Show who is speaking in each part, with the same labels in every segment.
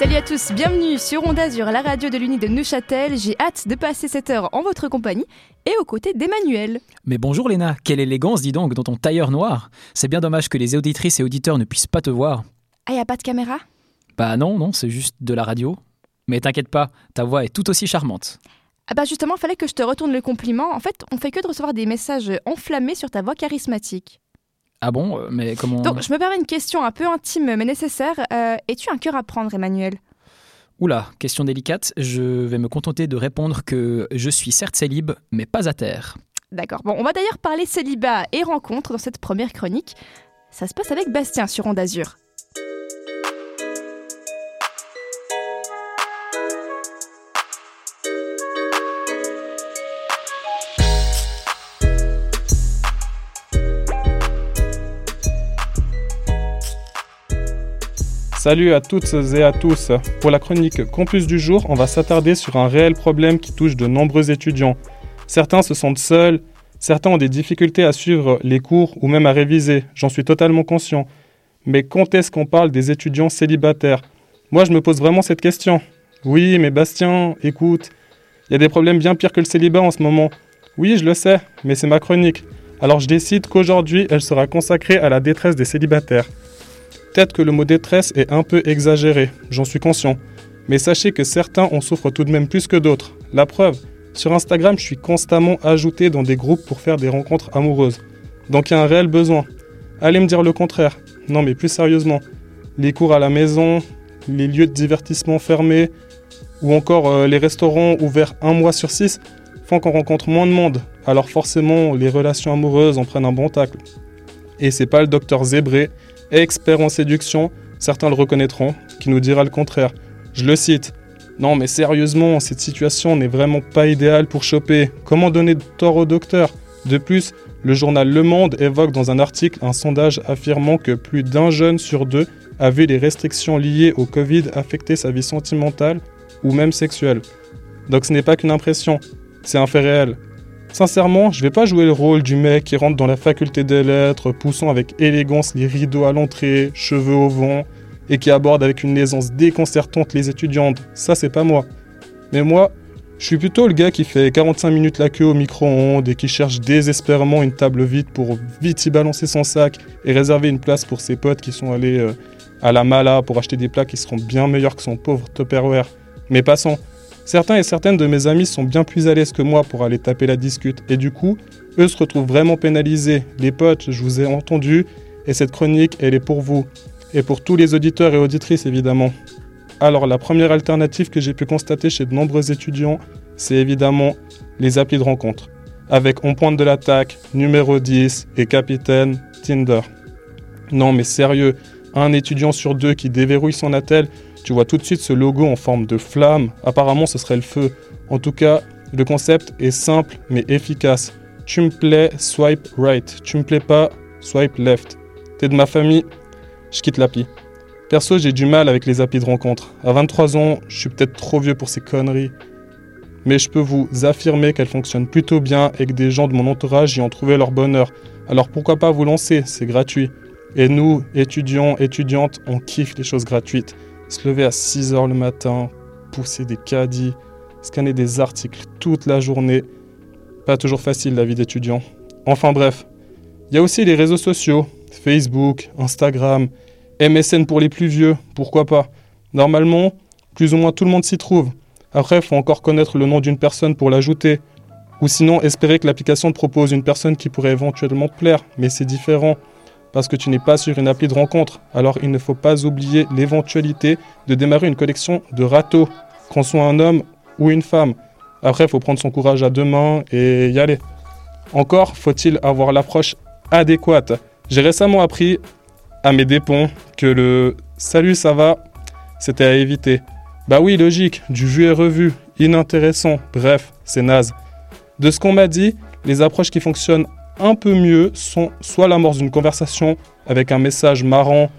Speaker 1: Salut à tous, bienvenue sur Onde Azur, la radio de l'Uni de Neuchâtel. J'ai hâte de passer cette heure en votre compagnie et aux côtés d'Emmanuel.
Speaker 2: Mais bonjour Léna, quelle élégance dis donc dans ton tailleur noir. C'est bien dommage que les auditrices et auditeurs ne puissent pas te voir.
Speaker 1: Ah, y a pas de caméra?
Speaker 2: Bah non, non, c'est juste de la radio. Mais t'inquiète pas, ta voix est tout aussi charmante.
Speaker 1: Ah bah justement, fallait que je te retourne le compliment. En fait, on fait que de recevoir des messages enflammés sur ta voix charismatique.
Speaker 2: Ah bon euh, Mais comment...
Speaker 1: Donc, je me permets une question un peu intime mais nécessaire. Euh, Es-tu un cœur à prendre, Emmanuel?
Speaker 2: Oula, question délicate, je vais me contenter de répondre que je suis certes célib, mais pas à terre.
Speaker 1: D'accord. Bon, on va d'ailleurs parler célibat et rencontre dans cette première chronique. Ça se passe avec Bastien sur Onde Azur.
Speaker 3: Salut à toutes et à tous. Pour la chronique Campus du jour, on va s'attarder sur un réel problème qui touche de nombreux étudiants. Certains se sentent seuls, certains ont des difficultés à suivre les cours ou même à réviser, j'en suis totalement conscient. Mais quand est-ce qu'on parle des étudiants célibataires? Moi je me pose vraiment cette question. Oui, mais Bastien, écoute, il y a des problèmes bien pires que le célibat en ce moment. Oui, je le sais, mais c'est ma chronique. Alors je décide qu'aujourd'hui, elle sera consacrée à la détresse des célibataires. Peut-être que le mot détresse est un peu exagéré, j'en suis conscient. Mais sachez que certains en souffrent tout de même plus que d'autres. La preuve, sur Instagram, je suis constamment ajouté dans des groupes pour faire des rencontres amoureuses. Donc il y a un réel besoin. Allez me dire le contraire. Non mais plus sérieusement, les cours à la maison, les lieux de divertissement fermés, ou encore euh, les restaurants ouverts un mois sur six, font qu'on rencontre moins de monde. Alors forcément, les relations amoureuses en prennent un bon tacle. Et c'est pas le docteur Zébré expert en séduction, certains le reconnaîtront, qui nous dira le contraire. Je le cite. Non mais sérieusement, cette situation n'est vraiment pas idéale pour choper. Comment donner tort au docteur? De plus, le journal Le Monde évoque dans un article un sondage affirmant que plus d'un jeune sur deux a vu les restrictions liées au Covid affecter sa vie sentimentale ou même sexuelle. Donc ce n'est pas qu'une impression, c'est un fait réel. Sincèrement, je vais pas jouer le rôle du mec qui rentre dans la faculté des lettres, poussant avec élégance les rideaux à l'entrée, cheveux au vent, et qui aborde avec une aisance déconcertante les étudiantes. Ça, c'est pas moi. Mais moi, je suis plutôt le gars qui fait 45 minutes la queue au micro-ondes et qui cherche désespérément une table vide pour vite y balancer son sac et réserver une place pour ses potes qui sont allés euh, à la Mala pour acheter des plats qui seront bien meilleurs que son pauvre Tupperware. Mais passons. Certains et certaines de mes amis sont bien plus à l'aise que moi pour aller taper la discute, et du coup, eux se retrouvent vraiment pénalisés. Les potes, je vous ai entendu, et cette chronique, elle est pour vous, et pour tous les auditeurs et auditrices évidemment. Alors la première alternative que j'ai pu constater chez de nombreux étudiants, c'est évidemment les applis de rencontre, avec On Pointe de l'attaque, Numéro 10 et Capitaine, Tinder. Non mais sérieux, un étudiant sur deux qui déverrouille son attel, tu vois tout de suite ce logo en forme de flamme. Apparemment, ce serait le feu. En tout cas, le concept est simple mais efficace. Tu me plais, swipe right. Tu me plais pas, swipe left. T'es de ma famille, je quitte l'appli. Perso, j'ai du mal avec les applis de rencontre. À 23 ans, je suis peut-être trop vieux pour ces conneries. Mais je peux vous affirmer qu'elles fonctionnent plutôt bien et que des gens de mon entourage y ont trouvé leur bonheur. Alors pourquoi pas vous lancer, c'est gratuit. Et nous, étudiants, étudiantes, on kiffe les choses gratuites. Se lever à 6 h le matin, pousser des caddies, scanner des articles toute la journée. Pas toujours facile la vie d'étudiant. Enfin bref, il y a aussi les réseaux sociaux, Facebook, Instagram, MSN pour les plus vieux, pourquoi pas. Normalement, plus ou moins tout le monde s'y trouve. Après, faut encore connaître le nom d'une personne pour l'ajouter. Ou sinon, espérer que l'application te propose une personne qui pourrait éventuellement te plaire, mais c'est différent parce que tu n'es pas sur une appli de rencontre. Alors il ne faut pas oublier l'éventualité de démarrer une collection de râteaux, qu'on soit un homme ou une femme. Après, il faut prendre son courage à deux mains et y aller. Encore faut-il avoir l'approche adéquate. J'ai récemment appris à mes dépens que le salut ça va, c'était à éviter. Bah oui, logique, du vu et revu, inintéressant, bref, c'est naze. De ce qu'on m'a dit, les approches qui fonctionnent un peu mieux sont soit l'amorce d'une conversation avec un message marrant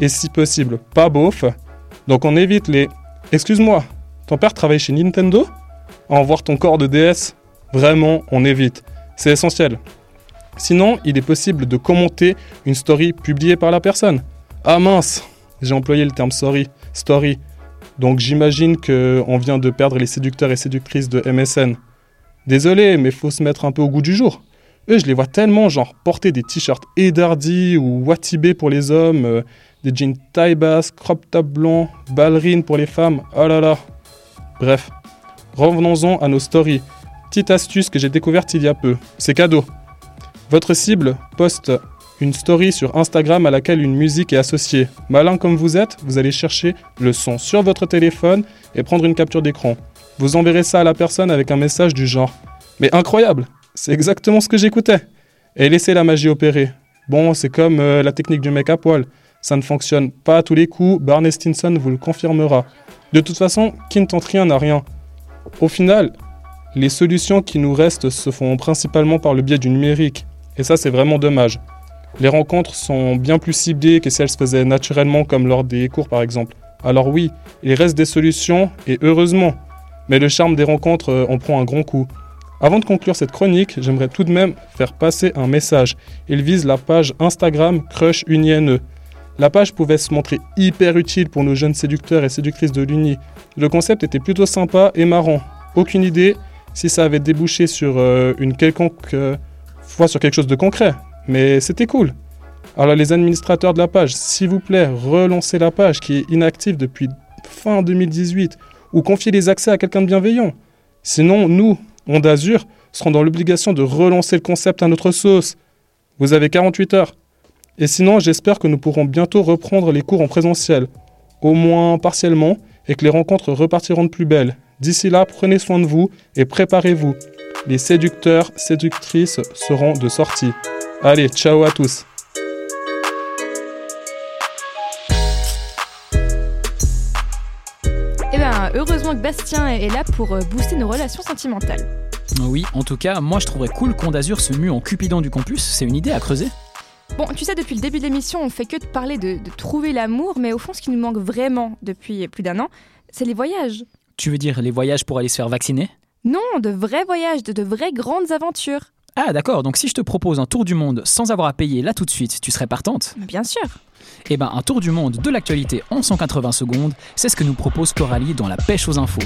Speaker 3: et si possible pas beauf. Donc on évite les Excuse-moi, ton père travaille chez Nintendo? En voir ton corps de DS Vraiment, on évite. C'est essentiel. Sinon, il est possible de commenter une story publiée par la personne. Ah mince, j'ai employé le terme sorry, story. Donc j'imagine qu'on vient de perdre les séducteurs et séductrices de MSN. Désolé, mais faut se mettre un peu au goût du jour. Eux, je les vois tellement, genre, porter des t-shirts Edardy ou Watibé pour les hommes, euh, des jeans taille basse, crop top blanc, ballerines pour les femmes. Oh là là. Bref, revenons-en à nos stories. Petite astuce que j'ai découverte il y a peu. C'est cadeau. Votre cible poste une story sur Instagram à laquelle une musique est associée. Malin comme vous êtes, vous allez chercher le son sur votre téléphone et prendre une capture d'écran. Vous enverrez ça à la personne avec un message du genre Mais incroyable C'est exactement ce que j'écoutais Et laissez la magie opérer. Bon, c'est comme euh, la technique du mec à poil. Ça ne fonctionne pas à tous les coups, Barney Stinson vous le confirmera. De toute façon, qui ne tente rien n'a rien. Au final, les solutions qui nous restent se font principalement par le biais du numérique. Et ça, c'est vraiment dommage. Les rencontres sont bien plus ciblées que si elles se faisaient naturellement comme lors des cours par exemple. Alors oui, il reste des solutions, et heureusement. Mais le charme des rencontres euh, en prend un grand coup. Avant de conclure cette chronique, j'aimerais tout de même faire passer un message. Il vise la page Instagram Crush UniNE. La page pouvait se montrer hyper utile pour nos jeunes séducteurs et séductrices de l'Uni. Le concept était plutôt sympa et marrant. Aucune idée si ça avait débouché sur euh, une quelconque euh, fois sur quelque chose de concret, mais c'était cool. Alors les administrateurs de la page, s'il vous plaît, relancez la page qui est inactive depuis fin 2018 ou confiez les accès à quelqu'un de bienveillant. Sinon, nous, Onde Azur, serons dans l'obligation de relancer le concept à notre sauce. Vous avez 48 heures. Et sinon, j'espère que nous pourrons bientôt reprendre les cours en présentiel, au moins partiellement, et que les rencontres repartiront de plus belle. D'ici là, prenez soin de vous et préparez-vous. Les séducteurs, séductrices seront de sortie. Allez, ciao à tous.
Speaker 1: Heureusement que Bastien est là pour euh, booster nos relations sentimentales.
Speaker 2: Oui, en tout cas, moi je trouverais cool qu'on d'Azur se mue en Cupidon du campus, c'est une idée à creuser.
Speaker 1: Bon, tu sais, depuis le début de l'émission, on fait que de parler de, de trouver l'amour, mais au fond, ce qui nous manque vraiment depuis plus d'un an, c'est les voyages.
Speaker 2: Tu veux dire les voyages pour aller se faire vacciner?
Speaker 1: Non, de vrais voyages, de, de vraies grandes aventures.
Speaker 2: Ah d'accord, donc si je te propose un tour du monde sans avoir à payer là tout de suite, tu serais partante?
Speaker 1: Bien sûr.
Speaker 2: Eh ben un tour du monde de l'actualité en 180 secondes, c'est ce que nous propose Coralie dans la pêche aux infos.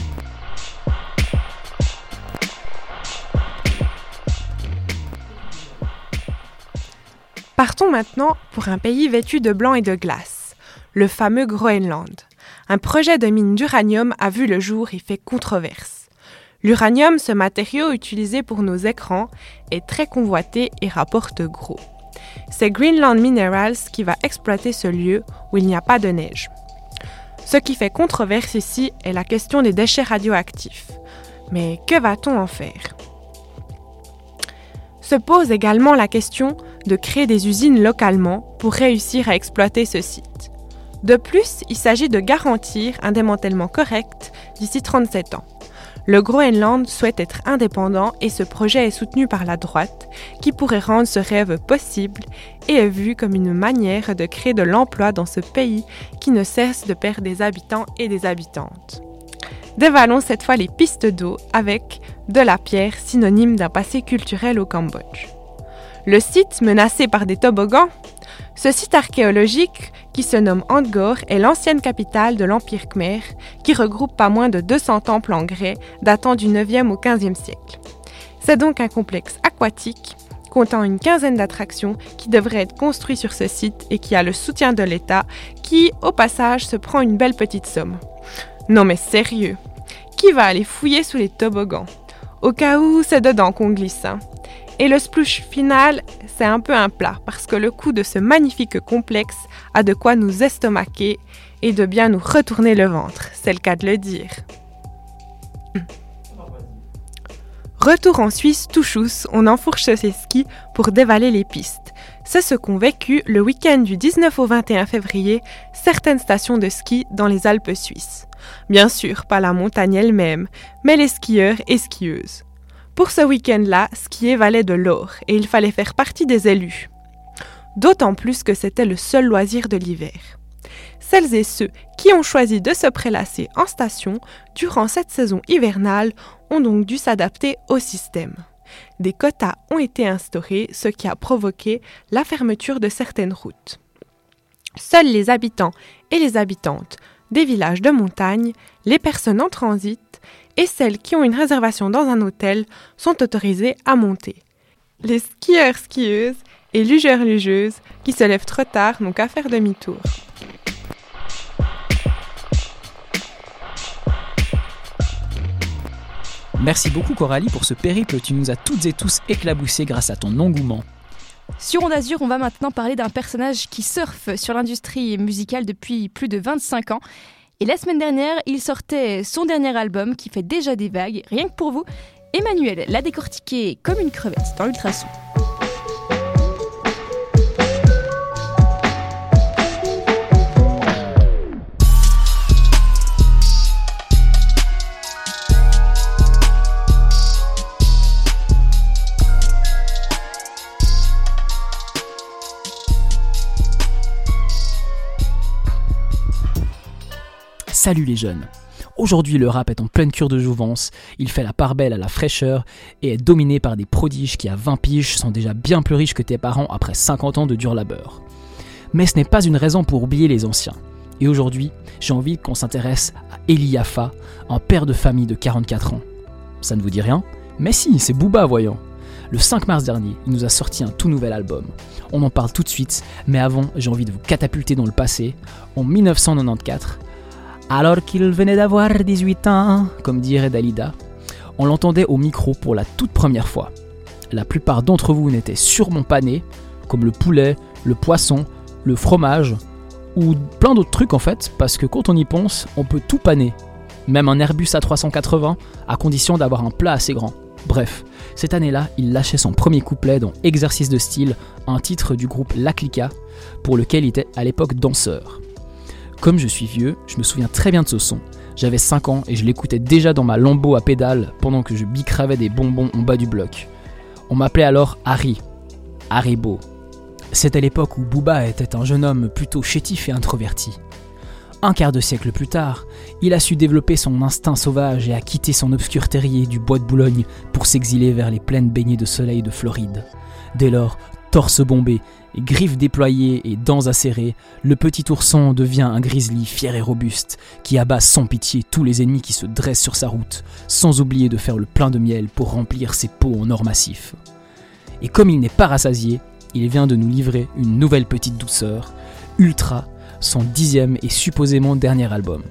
Speaker 4: Partons maintenant pour un pays vêtu de blanc et de glace, le fameux Groenland. Un projet de mine d'uranium a vu le jour et fait controverse. L'uranium, ce matériau utilisé pour nos écrans, est très convoité et rapporte gros. C'est Greenland Minerals qui va exploiter ce lieu où il n'y a pas de neige. Ce qui fait controverse ici est la question des déchets radioactifs. Mais que va-t-on en faire? Se pose également la question de créer des usines localement pour réussir à exploiter ce site. De plus, il s'agit de garantir un démantèlement correct d'ici 37 ans. Le Groenland souhaite être indépendant et ce projet est soutenu par la droite, qui pourrait rendre ce rêve possible et est vu comme une manière de créer de l'emploi dans ce pays qui ne cesse de perdre des habitants et des habitantes. Dévalons cette fois les pistes d'eau avec de la pierre synonyme d'un passé culturel au Cambodge. Le site menacé par des toboggans ce site archéologique, qui se nomme Angkor, est l'ancienne capitale de l'Empire khmer, qui regroupe pas moins de 200 temples en grès datant du 9e au 15e siècle. C'est donc un complexe aquatique comptant une quinzaine d'attractions qui devraient être construits sur ce site et qui a le soutien de l'État, qui, au passage, se prend une belle petite somme. Non mais sérieux, qui va aller fouiller sous les toboggans? Au cas où, c'est dedans qu'on glisse. hein. Et le splouche final, c'est un peu un plat, parce que le coût de ce magnifique complexe a de quoi nous estomaquer et de bien nous retourner le ventre, c'est le cas de le dire. Retour en Suisse tout chousse, on enfourche ses skis pour dévaler les pistes. C'est ce qu'ont vécu le week-end du 19 au 21 février certaines stations de ski dans les Alpes suisses. Bien sûr, pas la montagne elle-même, mais les skieurs et skieuses. Pour ce week-end-là, skier valait de l'or et il fallait faire partie des élus. D'autant plus que c'était le seul loisir de l'hiver. Celles et ceux qui ont choisi de se prélasser en station durant cette saison hivernale ont donc dû s'adapter au système. Des quotas ont été instaurés, ce qui a provoqué la fermeture de certaines routes. Seuls les habitants et les habitantes des villages de montagne, les personnes en transit et celles qui ont une réservation dans un hôtel sont autorisées à monter. Les skieurs skieuses et lugeurs lugeuses qui se lèvent trop tard n'ont qu'à faire demi-tour.
Speaker 2: Merci beaucoup Coralie pour ce périple, tu nous as toutes et tous éclaboussés grâce à ton engouement.
Speaker 1: Sur Onde Azur, on va maintenant parler d'un personnage qui surfe sur l'industrie musicale depuis plus de 25 ans. Et la semaine dernière, il sortait son dernier album qui fait déjà des vagues, rien que pour vous. Emmanuel l'a décortiqué comme une crevette dans Ultrason.
Speaker 2: Salut les jeunes Aujourd'hui, le rap est en pleine cure de jouvence, il fait la part belle à la fraîcheur et est dominé par des prodiges qui, à 20 piges, sont déjà bien plus riches que tes parents après 50 ans de dur labeur. Mais ce n'est pas une raison pour oublier les anciens. Et aujourd'hui, j'ai envie qu'on s'intéresse à Eli un père de famille de 44 ans. Ça ne vous dit rien? Mais si, c'est Booba, voyons. Le 5 mars dernier, il nous a sorti un tout nouvel album. On en parle tout de suite, mais avant, j'ai envie de vous catapulter dans le passé. En 1994, alors qu'il venait d'avoir 18 ans, comme dirait Dalida, on l'entendait au micro pour la toute première fois. La plupart d'entre vous n'étaient sûrement pas nés, comme le poulet, le poisson, le fromage, ou plein d'autres trucs en fait, parce que quand on y pense, on peut tout paner. Même un Airbus A380, à condition d'avoir un plat assez grand. Bref, cette année-là, il lâchait son premier couplet dans Exercice de style, un titre du groupe La Clica, pour lequel il était à l'époque danseur. Comme je suis vieux, je me souviens très bien de ce son. J'avais 5 ans et je l'écoutais déjà dans ma lambeau à pédale pendant que je bicravais des bonbons en bas du bloc. On m'appelait alors Harry. Haribo. C'était l'époque où Booba était un jeune homme plutôt chétif et introverti. Un quart de siècle plus tard, il a su développer son instinct sauvage et a quitté son obscur terrier du bois de Boulogne pour s'exiler vers les plaines baignées de soleil de Floride. Dès lors, torse bombé, griffes déployées et dents acérées, le petit ourson devient un grizzly fier et robuste, qui abat sans pitié tous les ennemis qui se dressent sur sa route, sans oublier de faire le plein de miel pour remplir ses pots en or massif. Et comme il n'est pas rassasié, il vient de nous livrer une nouvelle petite douceur, Ultra, son dixième et supposément dernier album.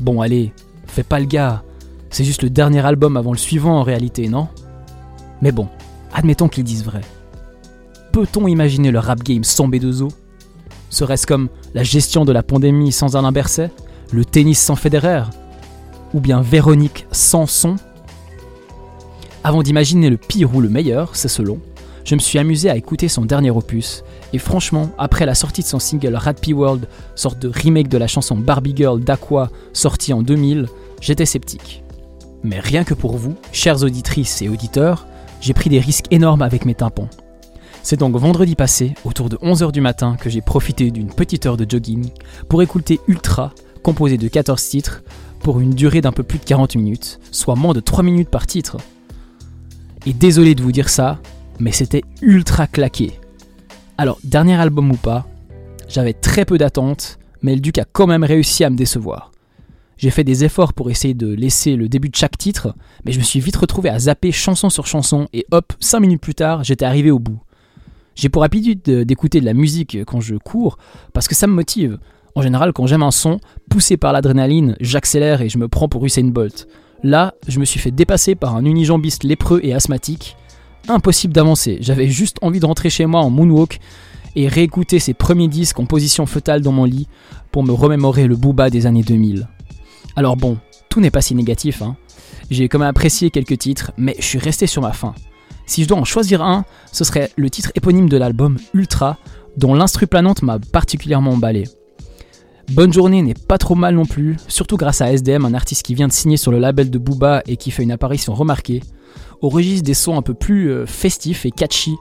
Speaker 2: Bon allez, fais pas le gars, c'est juste le dernier album avant le suivant en réalité, non? Mais bon, admettons qu'ils disent vrai. Peut-on imaginer le rap game sans B2O Serait-ce comme la gestion de la pandémie sans Alain Berset? Le tennis sans Federer? Ou bien Véronique sans son? Avant d'imaginer le pire ou le meilleur, c'est selon, je me suis amusé à écouter son dernier opus, et franchement, après la sortie de son single P World, sorte de remake de la chanson Barbie Girl d'Aqua sortie en 2000, j'étais sceptique. Mais rien que pour vous, chères auditrices et auditeurs, j'ai pris des risques énormes avec mes tympans. C'est donc vendredi passé, autour de 11h du matin, que j'ai profité d'une petite heure de jogging pour écouter Ultra, composé de 14 titres, pour une durée d'un peu plus de 40 minutes, soit moins de 3 minutes par titre. Et désolé de vous dire ça, mais c'était ultra claqué. Alors, dernier album ou pas, j'avais très peu d'attentes, mais le Duc a quand même réussi à me décevoir. J'ai fait des efforts pour essayer de laisser le début de chaque titre, mais je me suis vite retrouvé à zapper chanson sur chanson, et hop, 5 minutes plus tard, j'étais arrivé au bout. J'ai pour habitude d'écouter de la musique quand je cours parce que ça me motive. En général, quand j'aime un son, poussé par l'adrénaline, j'accélère et je me prends pour Usain Bolt. Là, je me suis fait dépasser par un unijambiste lépreux et asthmatique. Impossible d'avancer, j'avais juste envie de rentrer chez moi en moonwalk et réécouter ses premiers disques en position fœtale dans mon lit pour me remémorer le booba des années 2000. Alors bon, tout n'est pas si négatif, hein. J'ai quand même apprécié quelques titres, mais je suis resté sur ma faim. Si je dois en choisir un, ce serait le titre éponyme de l'album Ultra, dont l'instru planante m'a particulièrement emballé. Bonne journée n'est pas trop mal non plus, surtout grâce à SDM, un artiste qui vient de signer sur le label de Booba et qui fait une apparition remarquée. Au registre des sons un peu plus euh, festifs et catchy,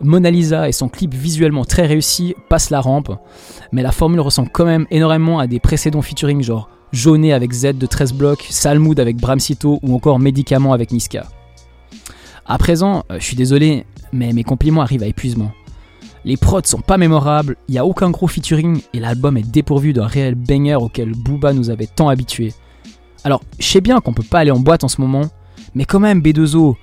Speaker 2: Mona Lisa et son clip visuellement très réussi passent la rampe, mais la formule ressemble quand même énormément à des précédents featuring genre Jaunet avec Z de 13 blocs, Salmoud avec Bramsito ou encore Médicament avec Niska. À présent, euh, je suis désolé, mais mes compliments arrivent à épuisement. Les prods sont pas mémorables, il y a aucun gros featuring et l'album est dépourvu d'un réel banger auquel Booba nous avait tant habitués. Alors, je sais bien qu'on peut pas aller en boîte en ce moment, mais quand même B2O,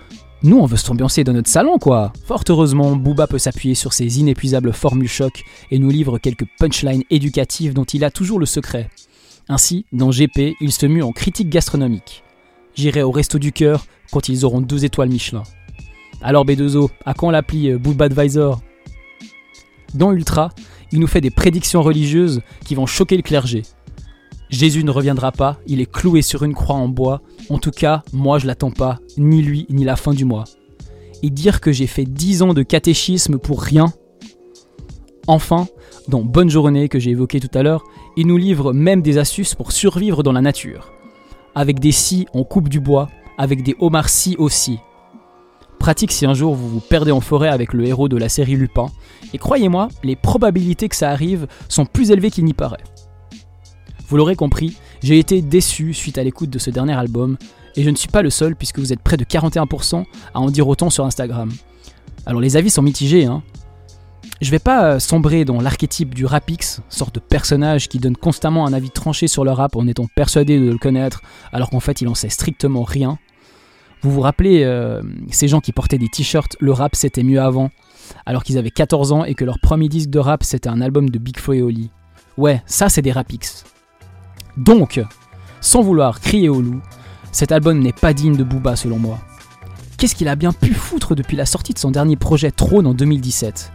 Speaker 2: nous on veut s'ambiancer dans notre salon quoi. Fort heureusement, Booba peut s'appuyer sur ses inépuisables formules choc et nous livre quelques punchlines éducatives dont il a toujours le secret. Ainsi, dans GP, il se mue en critique gastronomique. J'irai au resto du cœur quand ils auront deux étoiles Michelin. Alors B2O, à quand l'appli euh, Booba Advisor Dans Ultra, il nous fait des prédictions religieuses qui vont choquer le clergé. Jésus ne reviendra pas, il est cloué sur une croix en bois. En tout cas, moi je l'attends pas, ni lui, ni la fin du mois. Et dire que j'ai fait 10 ans de catéchisme pour rien? Enfin, dans Bonne journée que j'ai évoqué tout à l'heure, il nous livre même des astuces pour survivre dans la nature. Avec des scies, on coupe du bois, avec des homards scies aussi. Pratique si un jour vous vous perdez en forêt avec le héros de la série Lupin, et croyez-moi, les probabilités que ça arrive sont plus élevées qu'il n'y paraît. Vous l'aurez compris, j'ai été déçu suite à l'écoute de ce dernier album, et je ne suis pas le seul puisque vous êtes près de 41% à en dire autant sur Instagram. Alors les avis sont mitigés, hein. Je vais pas euh, sombrer dans l'archétype du rapix, sorte de personnage qui donne constamment un avis tranché sur le rap en étant persuadé de le connaître, alors qu'en fait il en sait strictement rien. Vous vous rappelez euh, ces gens qui portaient des t-shirts Le rap c'était mieux avant, alors qu'ils avaient 14 ans et que leur premier disque de rap c'était un album de Big et Oli. Ouais, ça c'est des rapix. Donc, sans vouloir crier au loup, cet album n'est pas digne de Booba selon moi. Qu'est-ce qu'il a bien pu foutre depuis la sortie de son dernier projet Trône en 2017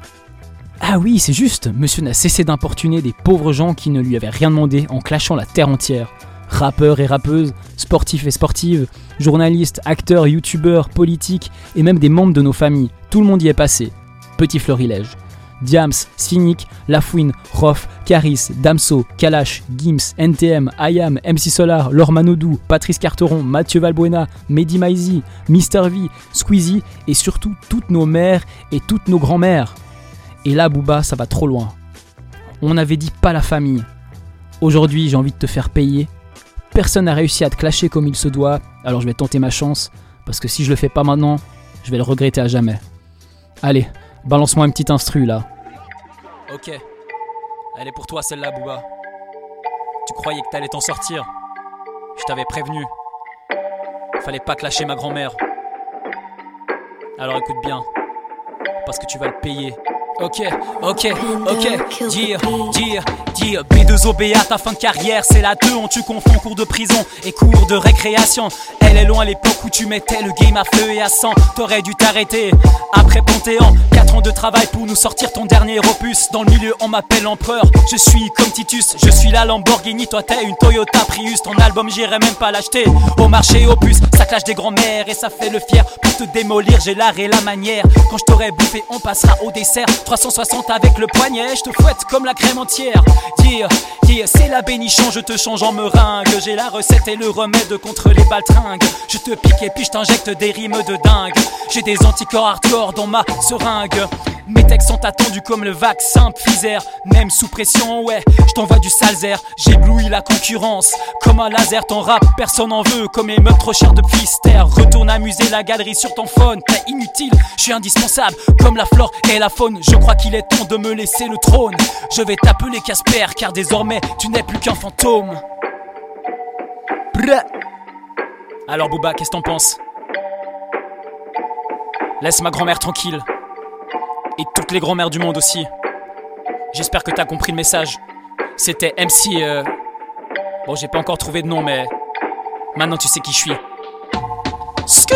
Speaker 2: Ah oui, c'est juste, monsieur n'a cessé d'importuner des pauvres gens qui ne lui avaient rien demandé en clashant la terre entière. Rappeurs et rappeuses, sportifs et sportives, journalistes, acteurs, youtubeurs, politiques et même des membres de nos familles, tout le monde y est passé. Petit florilège. Diams, Cynic, Lafouine, Rof, Caris, Damso, Kalash, Gims, NTM, IAM, MC Solar, Laure Manodou, Patrice Carteron, Mathieu Valbuena, Mehdi Maizi, Mister V, Squeezie et surtout toutes nos mères et toutes nos grands-mères. Et là, Booba, ça va trop loin. On avait dit pas la famille. Aujourd'hui, j'ai envie de te faire payer. Personne n'a réussi à te clasher comme il se doit, alors je vais tenter ma chance, parce que si je le fais pas maintenant, je vais le regretter à jamais. Allez, balance-moi une petite instru là.
Speaker 5: Ok. Elle est pour toi celle-là, Booba. Tu croyais que t'allais t'en sortir Je t'avais prévenu. Fallait pas clasher ma grand-mère. Alors écoute bien. Parce que tu vas le payer. Ok, ok, ok, dire, dire, dire B2OBA, ta fin de carrière, c'est la 2, on tu confonds cours de prison et cours de récréation. Elle est loin l'époque où tu mettais le game à feu et à sang, t'aurais dû t'arrêter. Après Panthéon, 4 ans de travail pour nous sortir ton dernier opus. Dans le milieu, on m'appelle empereur, je suis comme Titus, je suis la Lamborghini, toi t'es une Toyota Prius. Ton album, j'irai même pas l'acheter au marché opus. Ça clash des grands-mères et ça fait le fier. Pour te démolir, j'ai l'art et la manière. Quand je t'aurai bouffé, on passera au dessert. 360 avec le poignet, je te fouette comme la crème entière. Dire, dire, c'est la bénichon, je te change en meringue. J'ai la recette et le remède contre les baltringues. Je te pique et puis je t'injecte des rimes de dingue. J'ai des anticorps hardcore dans ma seringue. Mes textes sont attendus comme le vaccin Pfizer. Même sous pression, ouais, je t'envoie du salzer. J'éblouis la concurrence comme un laser. Ton rap, personne en veut. Comme les meufs trop chers de Pfister. Retourne amuser la galerie sur ton phone. T'es inutile, je suis indispensable comme la flore et la faune. Je crois qu'il est temps de me laisser le trône. Je vais t'appeler Casper car désormais tu n'es plus qu'un fantôme. Alors Booba, qu'est-ce que t'en penses? Laisse ma grand-mère tranquille. Et toutes les grand-mères du monde aussi. J'espère que t'as compris le message. C'était MC. Euh... Bon, j'ai pas encore trouvé de nom, mais. Maintenant tu sais qui je suis. Sku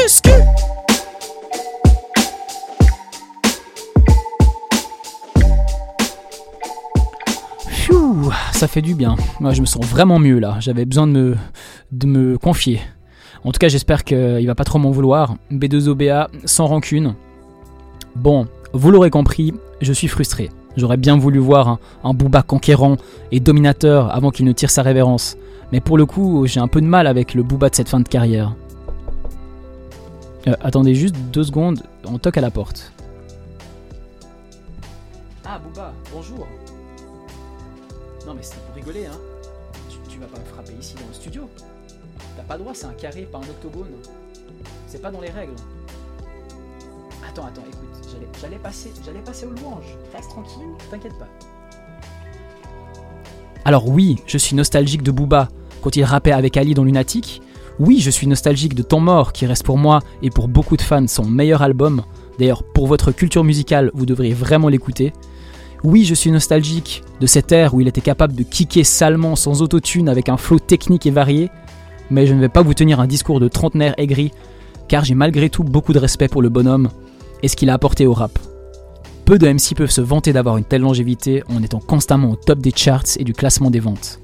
Speaker 2: Pfiou, ça fait du bien. Moi, je me sens vraiment mieux là. J'avais besoin de me, de me confier. En tout cas, j'espère qu'il va pas trop m'en vouloir. B2OBA, sans rancune. Bon, vous l'aurez compris, je suis frustré. J'aurais bien voulu voir un, Booba conquérant et dominateur avant qu'il ne tire sa révérence. Mais pour le coup, j'ai un peu de mal avec le Booba de cette fin de carrière. Euh, attendez juste deux secondes, on toque à la porte. Ah, Booba, bonjour. Non, mais c'était pour rigoler, hein. Tu, tu vas pas me frapper ici dans le studio. T'as pas droit, c'est un carré, pas un octogone. C'est pas dans les règles. Attends, attends, écoute, j'allais passer, passer aux louanges. Reste tranquille, t'inquiète pas. Alors oui, je suis nostalgique de Booba quand il rappait avec Ali dans Lunatic. Oui, je suis nostalgique de Temps Mort qui reste pour moi et pour beaucoup de fans son meilleur album. D'ailleurs, pour votre culture musicale, vous devriez vraiment l'écouter. Oui, je suis nostalgique de cette ère où il était capable de kicker salement sans autotune avec un flow technique et varié. Mais je ne vais pas vous tenir un discours de trentenaire aigri, car j'ai malgré tout beaucoup de respect pour le bonhomme et ce qu'il a apporté au rap. Peu de MC peuvent se vanter d'avoir une telle longévité en étant constamment au top des charts et du classement des ventes.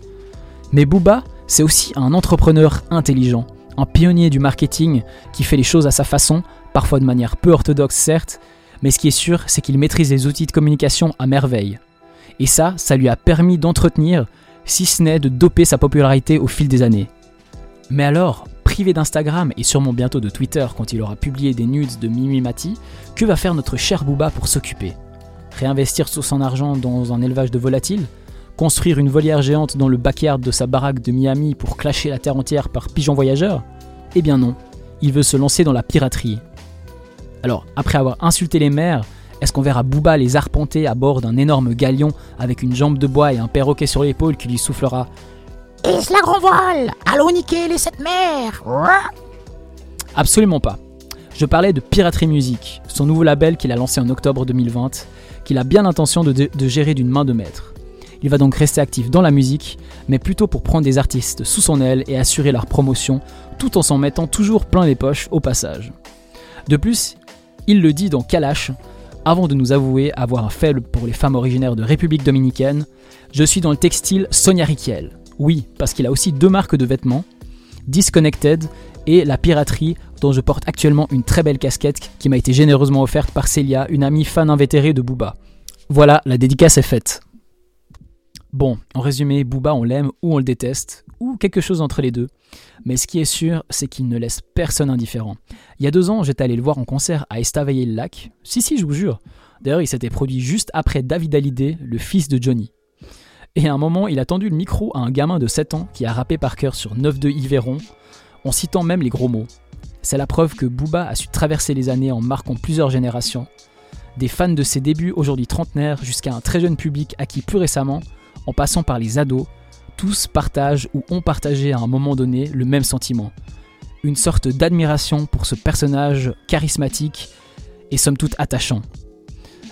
Speaker 2: Mais Booba, c'est aussi un entrepreneur intelligent, un pionnier du marketing qui fait les choses à sa façon, parfois de manière peu orthodoxe certes, mais ce qui est sûr, c'est qu'il maîtrise les outils de communication à merveille. Et ça, ça lui a permis d'entretenir, si ce n'est de doper sa popularité au fil des années. Mais alors, privé d'Instagram et sûrement bientôt de Twitter quand il aura publié des nudes de Mimi Mati, que va faire notre cher Booba pour s'occuper? Réinvestir tout son argent dans un élevage de volatiles? Construire une volière géante dans le backyard de sa baraque de Miami pour clasher la terre entière par pigeons voyageurs Eh bien non, il veut se lancer dans la piraterie. Alors, après avoir insulté les mers, est-ce qu'on verra Booba les arpenter à bord d'un énorme galion avec une jambe de bois et un perroquet sur l'épaule qui lui soufflera?
Speaker 6: Et la grand voile Allons niquer les sept mers
Speaker 2: Absolument pas. Je parlais de Piraterie Music, son nouveau label qu'il a lancé en octobre 2020, qu'il a bien l'intention de, de gérer d'une main de maître. Il va donc rester actif dans la musique, mais plutôt pour prendre des artistes sous son aile et assurer leur promotion, tout en s'en mettant toujours plein les poches au passage. De plus, il le dit dans Kalash, avant de nous avouer avoir un faible pour les femmes originaires de République dominicaine, je suis dans le textile Sonia Riquel. Oui, parce qu'il a aussi deux marques de vêtements, Disconnected et La Piraterie, dont je porte actuellement une très belle casquette qui m'a été généreusement offerte par Célia, une amie fan invétérée de Booba. Voilà, la dédicace est faite. Bon, en résumé, Booba, on l'aime ou on le déteste, ou quelque chose entre les deux. Mais ce qui est sûr, c'est qu'il ne laisse personne indifférent. Il y a deux ans, j'étais allé le voir en concert à Estavayer-le-Lac. Si, si, je vous jure. D'ailleurs, il s'était produit juste après David Hallyday, le fils de Johnny. Et à un moment, il a tendu le micro à un gamin de 7 ans qui a rappé par cœur sur 9 de Yveron, en citant même les gros mots. C'est la preuve que Booba a su traverser les années en marquant plusieurs générations. Des fans de ses débuts aujourd'hui trentenaires jusqu'à un très jeune public acquis plus récemment, en passant par les ados, tous partagent ou ont partagé à un moment donné le même sentiment. Une sorte d'admiration pour ce personnage charismatique et somme toute attachant.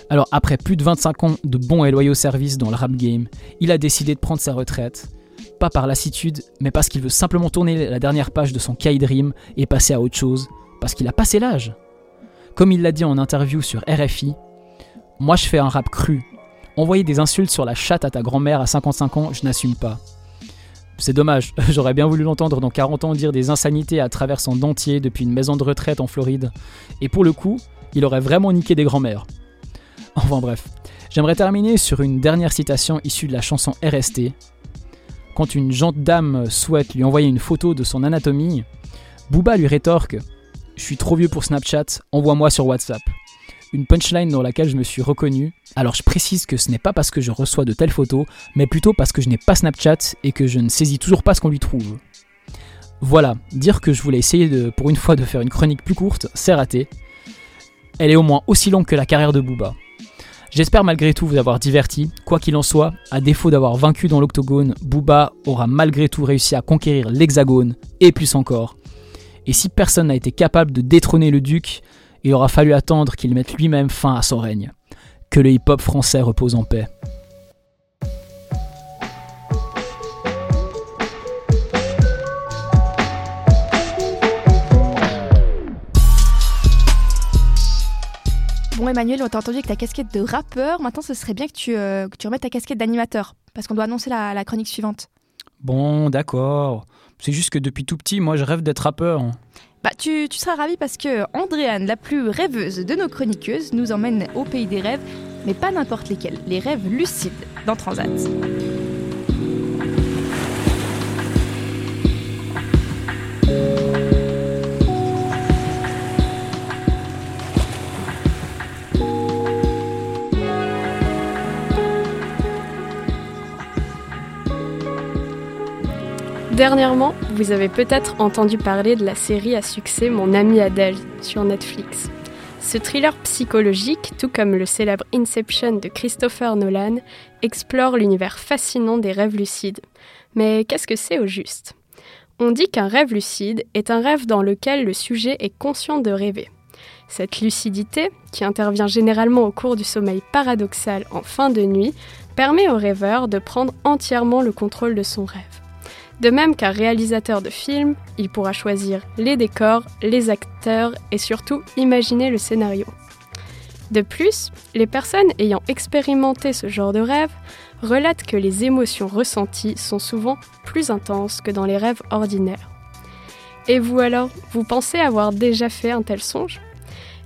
Speaker 2: Alors après plus de 25 ans de bons et loyaux services dans le rap game, il a décidé de prendre sa retraite. Pas par lassitude, mais parce qu'il veut simplement tourner la dernière page de son Kai Dream et passer à autre chose, parce qu'il a passé l'âge. Comme il l'a dit en interview sur RFI, moi je fais un rap cru. Envoyer des insultes sur la chatte à ta grand-mère à 55 ans, je n'assume pas. C'est dommage, j'aurais bien voulu l'entendre dans 40 ans dire des insanités à travers son dentier depuis une maison de retraite en Floride. Et pour le coup, il aurait vraiment niqué des grand-mères. Enfin bref. J'aimerais terminer sur une dernière citation issue de la chanson RST. Quand une gentille dame souhaite lui envoyer une photo de son anatomie, Booba lui rétorque Je suis trop vieux pour Snapchat, envoie-moi sur WhatsApp. Une punchline dans laquelle je me suis reconnu. Alors je précise que ce n'est pas parce que je reçois de telles photos, mais plutôt parce que je n'ai pas Snapchat et que je ne saisis toujours pas ce qu'on lui trouve. Voilà, dire que je voulais essayer pour une fois de faire une chronique plus courte, c'est raté. Elle est au moins aussi longue que la carrière de Booba. J'espère malgré tout vous avoir diverti. Quoi qu'il en soit, à défaut d'avoir vaincu dans l'octogone, Booba aura malgré tout réussi à conquérir l'hexagone, et plus encore. Et si personne n'a été capable de détrôner le duc, il aura fallu attendre qu'il mette lui-même fin à son règne. Que le hip-hop français repose en paix.
Speaker 1: Bon Emmanuel, on t'a entendu avec ta casquette de rappeur. Maintenant, ce serait bien que tu, euh, que tu remettes ta casquette d'animateur, parce qu'on doit annoncer la, la chronique suivante.
Speaker 2: Bon, d'accord. C'est juste que depuis tout petit, moi, je rêve d'être rappeur.
Speaker 1: Bah, tu, tu seras ravi parce que Andréane, la plus rêveuse de nos chroniqueuses, nous emmène au pays des rêves, mais pas n'importe lesquels, les rêves lucides dans Transat.
Speaker 7: Dernièrement, vous avez peut-être entendu parler de la série à succès Mon ami Adèle sur Netflix. Ce thriller psychologique, tout comme le célèbre Inception de Christopher Nolan, explore l'univers fascinant des rêves lucides. Mais qu'est-ce que c'est au juste? On dit qu'un rêve lucide est un rêve dans lequel le sujet est conscient de rêver. Cette lucidité, qui intervient généralement au cours du sommeil paradoxal en fin de nuit, permet au rêveur de prendre entièrement le contrôle de son rêve. De même qu'un réalisateur de film, il pourra choisir les décors, les acteurs et surtout imaginer le scénario. De plus, les personnes ayant expérimenté ce genre de rêve relatent que les émotions ressenties sont souvent plus intenses que dans les rêves ordinaires. Et vous alors, vous pensez avoir déjà fait un tel songe?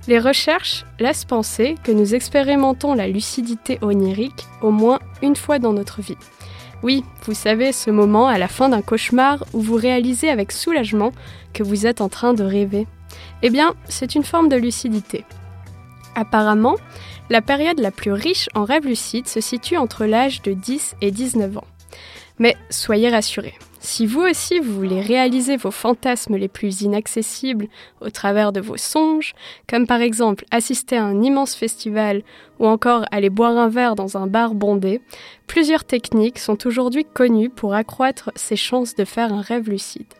Speaker 7: Les recherches laissent penser que nous expérimentons la lucidité onirique au moins une fois dans notre vie. Oui, vous savez, ce moment à la fin d'un cauchemar où vous réalisez avec soulagement que vous êtes en train de rêver. Eh bien, c'est une forme de lucidité. Apparemment, la période la plus riche en rêves lucides se situe entre l'âge de 10 et 19 ans. Mais soyez rassurés, si vous aussi vous voulez réaliser vos fantasmes les plus inaccessibles au travers de vos songes, comme par exemple assister à un immense festival ou encore aller boire un verre dans un bar bondé, plusieurs techniques sont aujourd'hui connues pour accroître ses chances de faire un rêve lucide.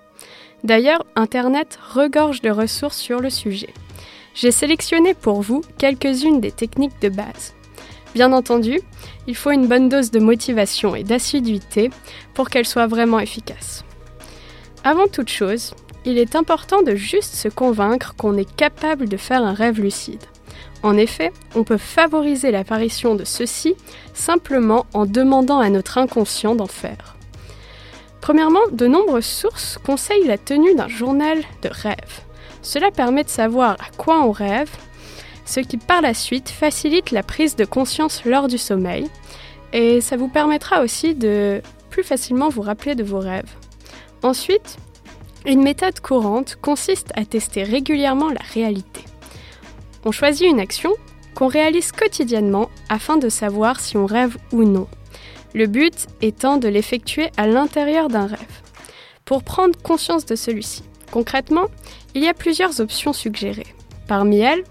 Speaker 7: D'ailleurs, Internet regorge de ressources sur le sujet. J'ai sélectionné pour vous quelques-unes des techniques de base. Bien entendu, il faut une bonne dose de motivation et d'assiduité pour qu'elle soit vraiment efficace. Avant toute chose, il est important de juste se convaincre qu'on est capable de faire un rêve lucide. En effet, on peut favoriser l'apparition de ceci simplement en demandant à notre inconscient d'en faire. Premièrement, de nombreuses sources conseillent la tenue d'un journal de rêve. Cela permet de savoir à quoi on rêve ce qui par la suite facilite la prise de conscience lors du sommeil et ça vous permettra aussi de plus facilement vous rappeler de vos rêves. Ensuite, une méthode courante consiste à tester régulièrement la réalité. On choisit une action qu'on réalise quotidiennement afin de savoir si on rêve ou non. Le but étant de l'effectuer à l'intérieur d'un rêve. Pour prendre conscience de celui-ci, concrètement, il y a plusieurs options suggérées. Parmi elles,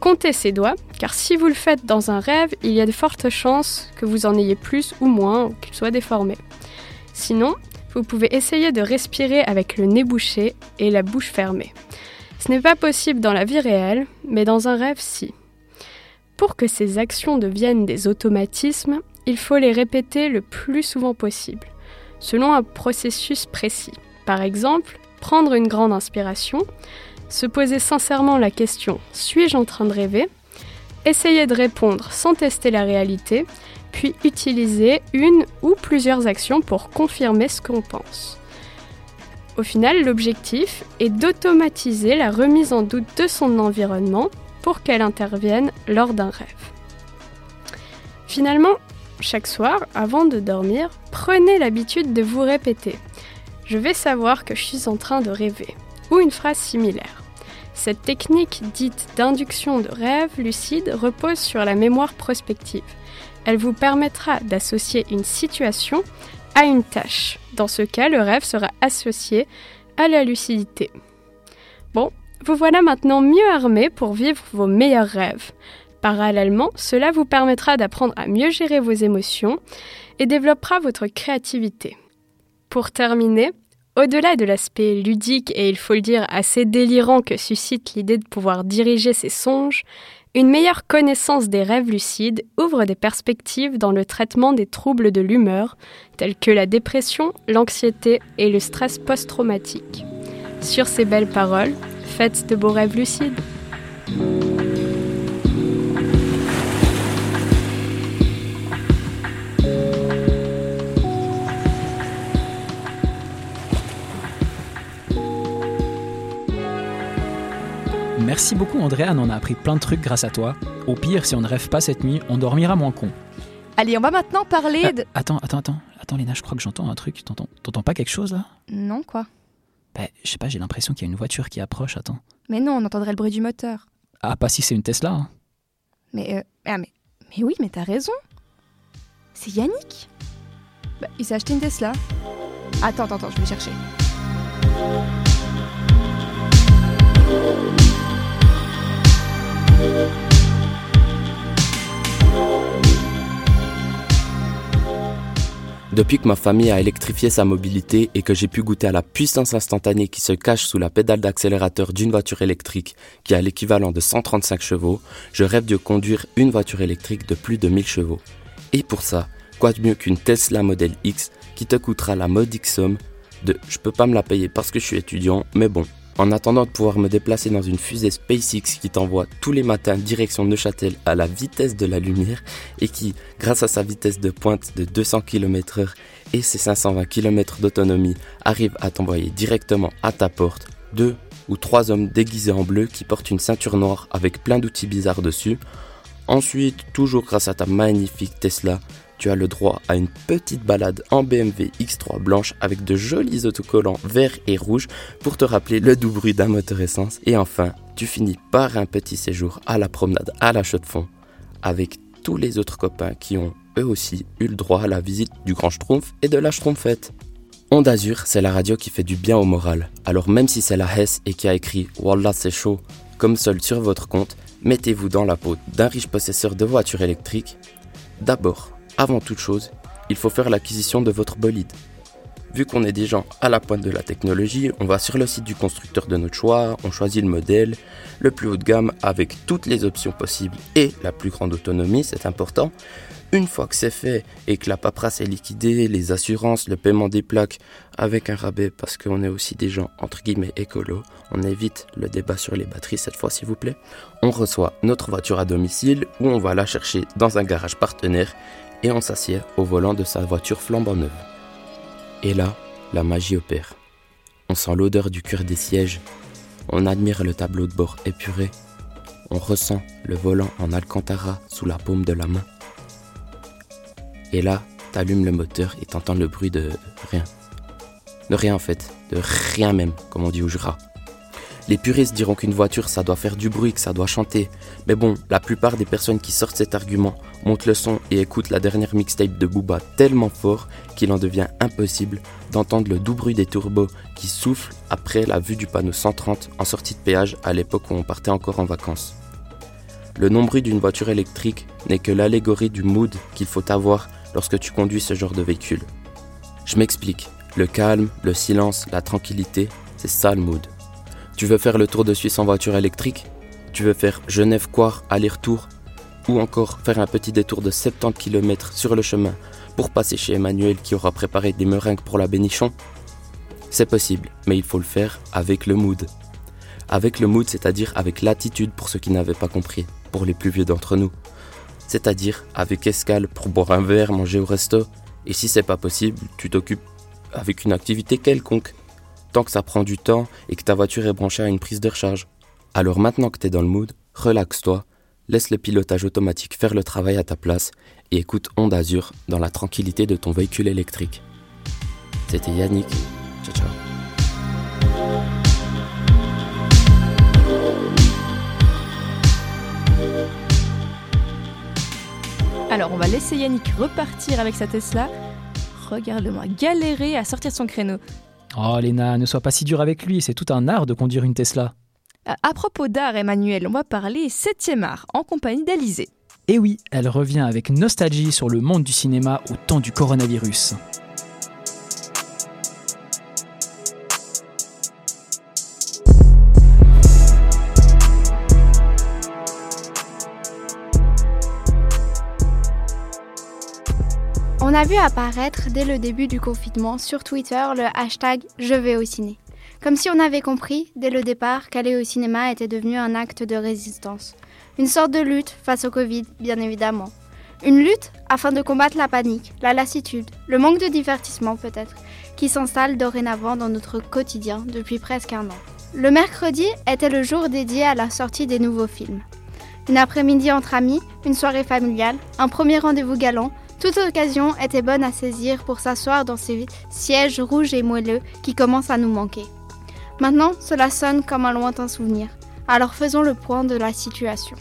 Speaker 7: Comptez ses doigts, car si vous le faites dans un rêve, il y a de fortes chances que vous en ayez plus ou moins, ou qu'il soit déformé. Sinon, vous pouvez essayer de respirer avec le nez bouché et la bouche fermée. Ce n'est pas possible dans la vie réelle, mais dans un rêve, si. Pour que ces actions deviennent des automatismes, il faut les répéter le plus souvent possible, selon un processus précis. Par exemple, prendre une grande inspiration, se poser sincèrement la question suis-je en train de rêver? Essayer de répondre sans tester la réalité, puis utiliser une ou plusieurs actions pour confirmer ce qu'on pense. Au final, l'objectif est d'automatiser la remise en doute de son environnement pour qu'elle intervienne lors d'un rêve. Finalement, chaque soir, avant de dormir, prenez l'habitude de vous répéter ⁇ Je vais savoir que je suis en train de rêver ⁇ ou une phrase similaire. Cette technique dite d'induction de rêve lucide repose sur la mémoire prospective. Elle vous permettra d'associer une situation à une tâche. Dans ce cas, le rêve sera associé à la lucidité. Bon, vous voilà maintenant mieux armé pour vivre vos meilleurs rêves. Parallèlement, cela vous permettra d'apprendre à mieux gérer vos émotions et développera votre créativité. Pour terminer, au-delà de l'aspect ludique et il faut le dire assez délirant que suscite l'idée de pouvoir diriger ses songes, une meilleure connaissance des rêves lucides ouvre des perspectives dans le traitement des troubles de l'humeur, tels que la dépression, l'anxiété et le stress post-traumatique. Sur ces belles paroles, faites de beaux rêves lucides.
Speaker 2: Merci beaucoup Andrea, on a appris plein de trucs grâce à toi. Au pire, si on ne rêve pas cette nuit, on dormira moins con.
Speaker 1: Allez, on va maintenant parler
Speaker 2: Ah,
Speaker 1: de...
Speaker 2: Attends, attends, attends. Attends Léna, je crois que j'entends un truc. T'entends t'entends pas quelque chose là?
Speaker 1: Non, quoi
Speaker 2: Bah, je sais pas, j'ai l'impression qu'il y a une voiture qui approche, attends.
Speaker 1: Mais non, on entendrait le bruit du moteur.
Speaker 2: Ah, pas si c'est une Tesla. hein.
Speaker 1: Mais, euh, ah, mais, mais oui, mais t'as raison. C'est Yannick. Bah, il s'est acheté une Tesla. Attends, attends, attends, je vais chercher.
Speaker 8: Depuis que ma famille a électrifié sa mobilité et que j'ai pu goûter à la puissance instantanée qui se cache sous la pédale d'accélérateur d'une voiture électrique qui a l'équivalent de 135 chevaux, je rêve de conduire une voiture électrique de plus de 1000 chevaux. Et pour ça, quoi de mieux qu'une Tesla Model X qui te coûtera la modique somme de je peux pas me la payer parce que je suis étudiant, mais bon, en attendant de pouvoir me déplacer dans une fusée SpaceX qui t'envoie tous les matins direction Neuchâtel à la vitesse de la lumière et qui, grâce à sa vitesse de pointe de 200 km/h et ses 520 km d'autonomie, arrive à t'envoyer directement à ta porte deux ou trois hommes déguisés en bleu qui portent une ceinture noire avec plein d'outils bizarres dessus. Ensuite, toujours grâce à ta magnifique Tesla, tu as le droit à une petite balade en BMW X3 blanche avec de jolis autocollants verts et rouges pour te rappeler le doux bruit d'un moteur essence. Et enfin, tu finis par un petit séjour à la promenade à la chaux de fond avec tous les autres copains qui ont eux aussi eu le droit à la visite du Grand Schtroumpf et de la Schtroumpfette. Onde Azur, c'est la radio qui fait du bien au moral. Alors même si c'est la Hesse et qui a écrit Wallah c'est chaud comme seul sur votre compte, mettez-vous dans la peau d'un riche possesseur de voitures électriques. D'abord, avant toute chose, il faut faire l'acquisition de votre bolide. Vu qu'on est des gens à la pointe de la technologie, on va sur le site du constructeur de notre choix, on choisit le modèle, le plus haut de gamme avec toutes les options possibles et la plus grande autonomie, c'est important. Une fois que c'est fait et que la paperasse est liquidée, les assurances, le paiement des plaques avec un rabais parce qu'on est aussi des gens entre guillemets écolo, on évite le débat sur les batteries cette fois s'il vous plaît. On reçoit notre voiture à domicile ou on va la chercher dans un garage partenaire et on s'assied au volant de sa voiture flambant neuve. Et là, la magie opère. On sent l'odeur du cuir des sièges, on admire le tableau de bord épuré, on ressent le volant en alcantara sous la paume de la main. Et là, t'allumes le moteur et t'entends le bruit de rien. De rien en fait, de rien même, comme on dit au Jura. Les puristes diront qu'une voiture, ça doit faire du bruit, que ça doit chanter. Mais bon, la plupart des personnes qui sortent cet argument montent le son et écoutent la dernière mixtape de Booba tellement fort qu'il en devient impossible d'entendre le doux bruit des turbos qui soufflent après la vue du panneau 130 en sortie de péage à l'époque où on partait encore en vacances. Le non-bruit d'une voiture électrique n'est que l'allégorie du mood qu'il faut avoir lorsque tu conduis ce genre de véhicule. Je m'explique. Le calme, le silence, la tranquillité, c'est ça le mood. Tu veux faire le tour de Suisse en voiture électrique? Tu veux faire Genève-Coire aller-retour Ou encore faire un petit détour de 70 km sur le chemin pour passer chez Emmanuel qui aura préparé des meringues pour la bénichon? C'est possible, mais il faut le faire avec le mood. Avec le mood, c'est-à-dire avec l'attitude pour ceux qui n'avaient pas compris, pour les plus vieux d'entre nous. C'est-à-dire avec escale pour boire un verre, manger au resto. Et si c'est pas possible, tu t'occupes avec une activité quelconque tant que ça prend du temps et que ta voiture est branchée à une prise de recharge. Alors maintenant que t'es dans le mood, relaxe-toi, laisse le pilotage automatique faire le travail à ta place et écoute Honda Azur dans la tranquillité de ton véhicule électrique. C'était Yannick. Ciao ciao.
Speaker 1: Alors on va laisser Yannick repartir avec sa Tesla. Regarde-moi galérer à sortir son créneau.
Speaker 2: Oh Léna, ne sois pas si dur avec lui, c'est tout un art de conduire une Tesla.
Speaker 1: À propos d'art, Emmanuel, on va parler 7e art en compagnie d'Alizé.
Speaker 2: Et oui, elle revient avec nostalgie sur le monde du cinéma au temps du coronavirus.
Speaker 9: On a vu apparaître dès le début du confinement sur Twitter le hashtag Je vais au ciné. Comme si on avait compris dès le départ qu'aller au cinéma était devenu un acte de résistance. Une sorte de lutte face au Covid, bien évidemment. Une lutte afin de combattre la panique, la lassitude, le manque de divertissement peut-être, qui s'installe dorénavant dans notre quotidien depuis presque un an. Le mercredi était le jour dédié à la sortie des nouveaux films. Une après-midi entre amis, une soirée familiale, un premier rendez-vous galant, toute occasion était bonne à saisir pour s'asseoir dans ces sièges rouges et moelleux qui commencent à nous manquer. Maintenant, cela sonne comme un lointain souvenir. Alors faisons le point de la situation.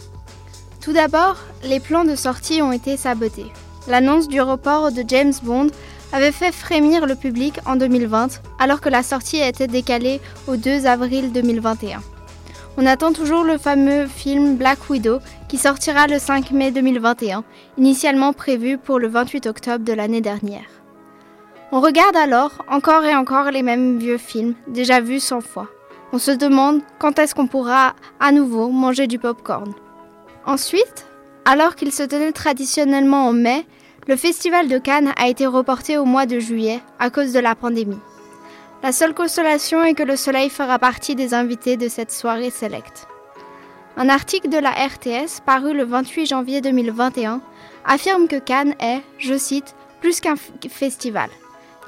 Speaker 9: Tout d'abord, les plans de sortie ont été sabotés. L'annonce du report de James Bond avait fait frémir le public en 2020, alors que la sortie a été décalée au 2 avril 2021. On attend toujours le fameux film Black Widow qui sortira le 5 mai 2021, initialement prévu pour le 28 octobre de l'année dernière. On regarde alors encore et encore les mêmes vieux films, déjà vus cent fois. On se demande quand est-ce qu'on pourra à nouveau manger du pop-corn. Ensuite, alors qu'il se tenait traditionnellement en mai, le festival de Cannes a été reporté au mois de juillet à cause de la pandémie. La seule consolation est que le soleil fera partie des invités de cette soirée sélecte. Un article de la RTS paru le 28 janvier 2021 affirme que Cannes est, je cite, plus qu'un festival.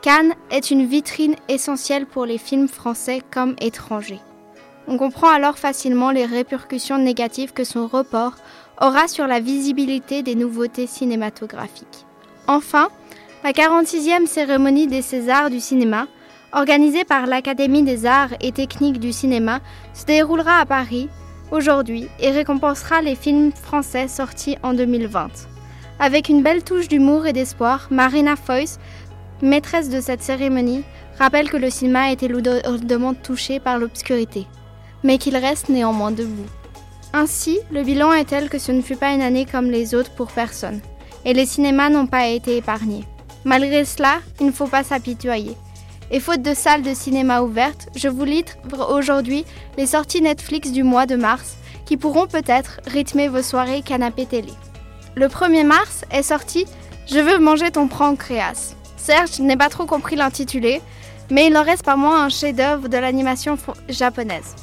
Speaker 9: Cannes est une vitrine essentielle pour les films français comme étrangers. On comprend alors facilement les répercussions négatives que son report aura sur la visibilité des nouveautés cinématographiques. Enfin, la 46e cérémonie des Césars du cinéma, organisée par l'Académie des arts et techniques du cinéma, se déroulera à Paris aujourd'hui et récompensera les films français sortis en 2020. Avec une belle touche d'humour et d'espoir, Marina Foïs maîtresse de cette cérémonie, rappelle que le cinéma a été lourdement touché par l'obscurité, mais qu'il reste néanmoins debout. Ainsi, le bilan est tel que ce ne fut pas une année comme les autres pour personne, et les cinémas n'ont pas été épargnés. Malgré cela, il ne faut pas s'apitoyer. Et faute de salles de cinéma ouvertes, je vous livre aujourd'hui les sorties Netflix du mois de mars qui pourront peut-être rythmer vos soirées canapé télé. Le 1er mars est sorti Je veux manger ton pancréas. Certes, je n'ai pas trop compris l'intitulé, mais il n'en reste pas moins un chef-d'œuvre de l'animation japonaise.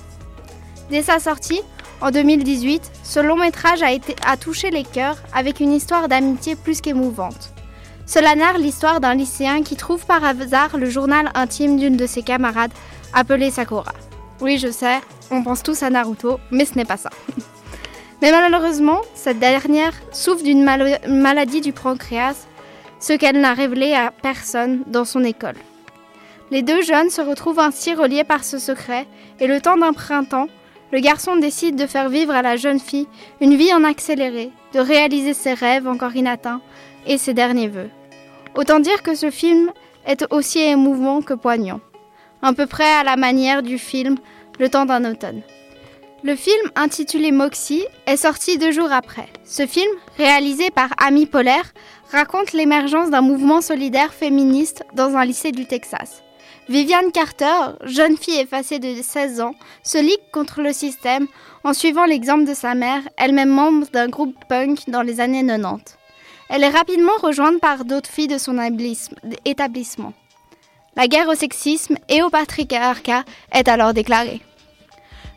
Speaker 9: Dès sa sortie, en 2018, ce long métrage a, été, a touché les cœurs avec une histoire d'amitié plus qu'émouvante. Cela narre l'histoire d'un lycéen qui trouve par hasard le journal intime d'une de ses camarades, appelée Sakura. Oui, je sais, on pense tous à Naruto, mais ce n'est pas ça. mais malheureusement, cette dernière souffre d'une maladie du pancréas ce qu'elle n'a révélé à personne dans son école. Les deux jeunes se retrouvent ainsi reliés par ce secret, et le temps d'un printemps, le garçon décide de faire vivre à la jeune fille une vie en accéléré, de réaliser ses rêves encore inatteints et ses derniers vœux. Autant dire que ce film est aussi émouvant que poignant, à peu près à la manière du film Le temps d'un automne. Le film intitulé Moxie est sorti deux jours après. Ce film, réalisé par Ami Polaire, raconte l'émergence d'un mouvement solidaire féministe dans un lycée du Texas. Viviane Carter, jeune fille effacée de 16 ans, se ligue contre le système en suivant l'exemple de sa mère, elle-même membre d'un groupe punk dans les années 90. Elle est rapidement rejointe par d'autres filles de son établissement. La guerre au sexisme et au patriarcat est alors déclarée.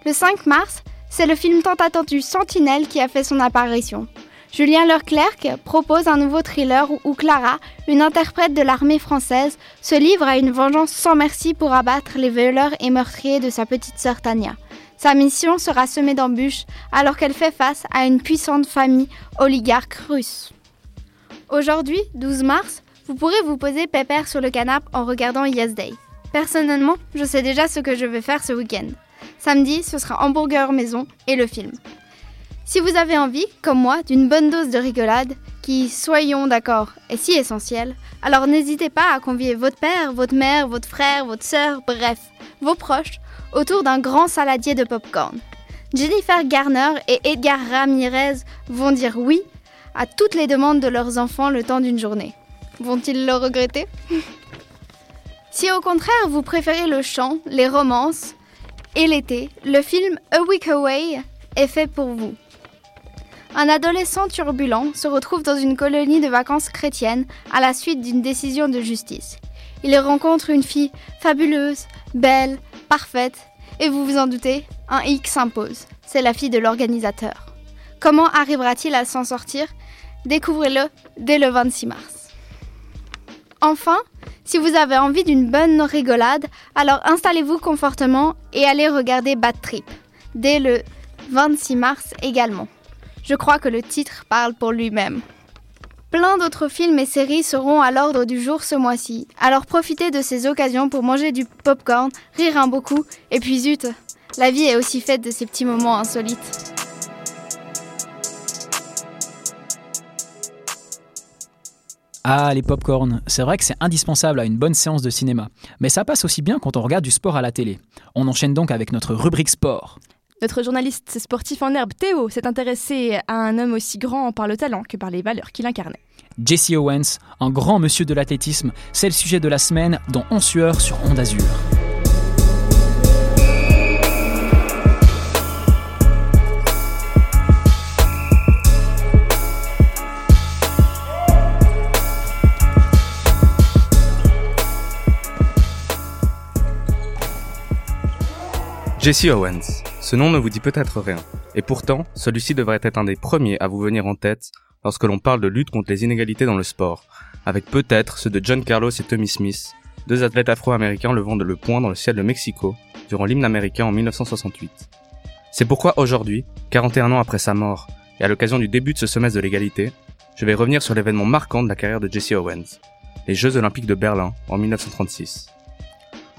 Speaker 9: Le 5 mars, c'est le film tant attendu Sentinelle qui a fait son apparition. Julien Leclerc propose un nouveau thriller où Clara, une interprète de l'armée française, se livre à une vengeance sans merci pour abattre les violeurs et meurtriers de sa petite sœur Tania. Sa mission sera semée d'embûches alors qu'elle fait face à une puissante famille oligarque russe. Aujourd'hui, 12 mars, vous pourrez vous poser pépère sur le canapé en regardant Yes Day. Personnellement, je sais déjà ce que je vais faire ce week-end. Samedi, ce sera hamburger maison et le film. Si vous avez envie, comme moi, d'une bonne dose de rigolade, qui, soyons d'accord, est si essentielle, alors n'hésitez pas à convier votre père, votre mère, votre frère, votre sœur, bref, vos proches, autour d'un grand saladier de popcorn. Jennifer Garner et Edgar Ramirez vont dire oui à toutes les demandes de leurs enfants le temps d'une journée. Vont-ils le regretter? Si au contraire vous préférez le chant, les romances et l'été, le film A Week Away est fait pour vous. Un adolescent turbulent se retrouve dans une colonie de vacances chrétiennes à la suite d'une décision de justice. Il rencontre une fille fabuleuse, belle, parfaite, et vous vous en doutez, un X s'impose. C'est la fille de l'organisateur. Comment arrivera-t-il à s'en sortir? Découvrez-le dès le 26 mars. Enfin, si vous avez envie d'une bonne rigolade, alors installez-vous confortablement et allez regarder Bad Trip, dès le 26 mars également. Je crois que le titre parle pour lui-même. Plein d'autres films et séries seront à l'ordre du jour ce mois-ci, alors profitez de ces occasions pour manger du popcorn, rire un beaucoup, et puis zut, la vie est aussi faite de ces petits moments insolites.
Speaker 2: Ah, les popcorn, c'est vrai que c'est indispensable à une bonne séance de cinéma, mais ça passe aussi bien quand on regarde du sport à la télé. On enchaîne donc avec notre rubrique sport.
Speaker 1: Notre journaliste sportif en herbe, Théo, s'est intéressé à un homme aussi grand par le talent que par les valeurs qu'il incarnait.
Speaker 2: Jesse Owens, un grand monsieur de l'athlétisme, c'est le sujet de la semaine dans On Sueur sur Onde Azur.
Speaker 10: Jesse Owens. Ce nom ne vous dit peut-être rien. Et pourtant, celui-ci devrait être un des premiers à vous venir en tête lorsque l'on parle de lutte contre les inégalités dans le sport, avec peut-être ceux de John Carlos et Tommy Smith, deux athlètes afro-américains levant le point dans le ciel de Mexico durant l'hymne américain en 1968. C'est pourquoi aujourd'hui, 41 ans après sa mort, et à l'occasion du début de ce semestre de l'égalité, je vais revenir sur l'événement marquant de la carrière de Jesse Owens, les Jeux olympiques de Berlin en 1936.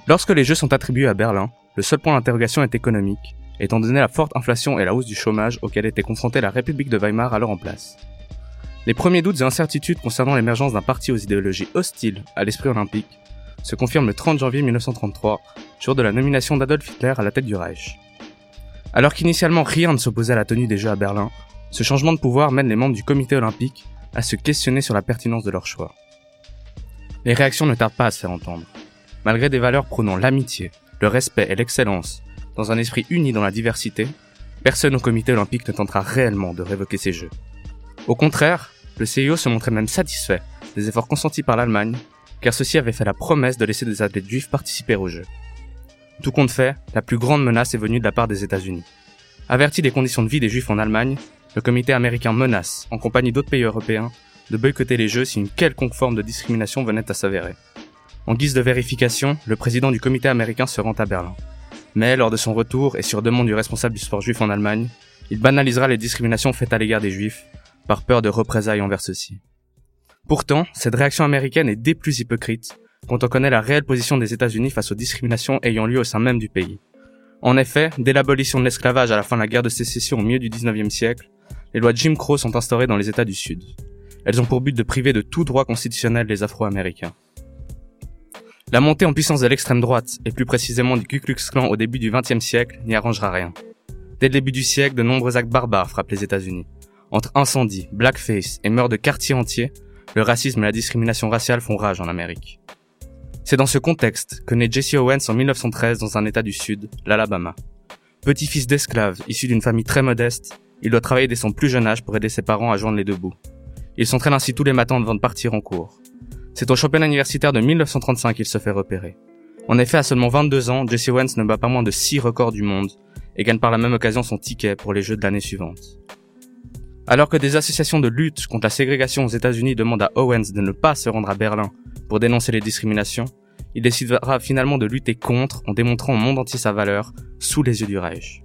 Speaker 10: Lorsque les Jeux sont attribués à Berlin, le seul point d'interrogation est économique, étant donné la forte inflation et la hausse du chômage auquel était confrontée la République de Weimar alors en place. Les premiers doutes et incertitudes concernant l'émergence d'un parti aux idéologies hostiles à l'esprit olympique se confirment le 30 janvier 1933, jour de la nomination d'Adolf Hitler à la tête du Reich. Alors qu'initialement rien ne s'opposait à la tenue des Jeux à Berlin, ce changement de pouvoir mène les membres du comité olympique à se questionner sur la pertinence de leur choix. Les réactions ne tardent pas à se faire entendre. Malgré des valeurs prônant l'amitié, le respect et l'excellence, dans un esprit uni dans la diversité, personne au comité olympique ne tentera réellement de révoquer ces Jeux. Au contraire, le CIO se montrait même satisfait des efforts consentis par l'Allemagne, car ceux-ci avaient fait la promesse de laisser des athlètes juifs participer aux Jeux. Tout compte fait, la plus grande menace est venue de la part des États-Unis. Averti des conditions de vie des juifs en Allemagne, le comité américain menace, en compagnie d'autres pays européens, de boycotter les Jeux si une quelconque forme de discrimination venait à s'avérer. En guise de vérification, le président du comité américain se rend à Berlin. Mais lors de son retour et sur demande du responsable du sport juif en Allemagne, il banalisera les discriminations faites à l'égard des juifs, par peur de représailles envers ceux-ci. Pourtant, cette réaction américaine est des plus hypocrite quand on connaît la réelle position des États-Unis face aux discriminations ayant lieu au sein même du pays. En effet, dès l'abolition de l'esclavage à la fin de la guerre de sécession au milieu du 19e siècle, les lois Jim Crow sont instaurées dans les États du Sud. Elles ont pour but de priver de tout droit constitutionnel les Afro-Américains. La montée en puissance de l'extrême droite, et plus précisément du Ku Klux Klan au début du XXe siècle, n'y arrangera rien. Dès le début du siècle, de nombreux actes barbares frappent les États-Unis. Entre incendies, blackface et meurtres de quartiers entiers, le racisme et la discrimination raciale font rage en Amérique. C'est dans ce contexte que naît Jesse Owens en 1913 dans un état du sud, l'Alabama. Petit-fils d'esclaves, issu d'une famille très modeste, il doit travailler dès son plus jeune âge pour aider ses parents à joindre les deux bouts. Il s'entraîne ainsi tous les matins avant de partir en cours. C'est au championnat universitaire de 1935 qu'il se fait repérer. En effet, à seulement 22 ans, Jesse Owens ne bat pas moins de 6 records du monde et gagne par la même occasion son ticket pour les Jeux de l'année suivante. Alors que des associations de lutte contre la ségrégation aux États-Unis demandent à Owens de ne pas se rendre à Berlin pour dénoncer les discriminations, il décidera finalement de lutter contre en démontrant au monde entier sa valeur sous les yeux du Reich.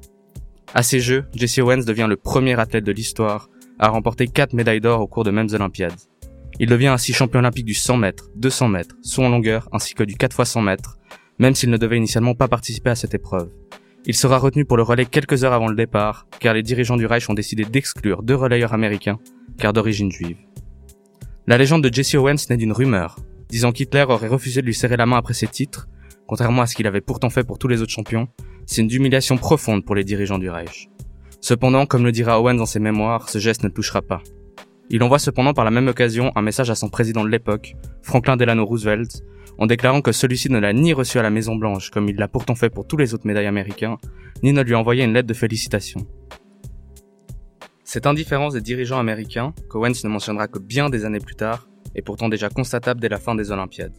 Speaker 10: À ces Jeux, Jesse Owens devient le premier athlète de l'histoire à remporter 4 médailles d'or au cours de mêmes Olympiades. Il devient ainsi champion olympique du 100 mètres, 200 mètres, saut en longueur ainsi que du 4 x 100 mètres, même s'il ne devait initialement pas participer à cette épreuve. Il sera retenu pour le relais quelques heures avant le départ, car les dirigeants du Reich ont décidé d'exclure deux relayeurs américains, car d'origine juive. La légende de Jesse Owens naît d'une rumeur, disant qu'Hitler aurait refusé de lui serrer la main après ses titres, contrairement à ce qu'il avait pourtant fait pour tous les autres champions, c'est une humiliation profonde pour les dirigeants du Reich. Cependant, comme le dira Owens dans ses mémoires, ce geste ne touchera pas. Il envoie cependant par la même occasion un message à son président de l'époque, Franklin Delano Roosevelt, en déclarant que celui-ci ne l'a ni reçu à la Maison Blanche comme il l'a pourtant fait pour tous les autres médailles américains, ni ne lui a envoyé une lettre de félicitations. Cette indifférence des dirigeants américains, qu'Owens ne mentionnera que bien des années plus tard, est pourtant déjà constatable dès la fin des Olympiades.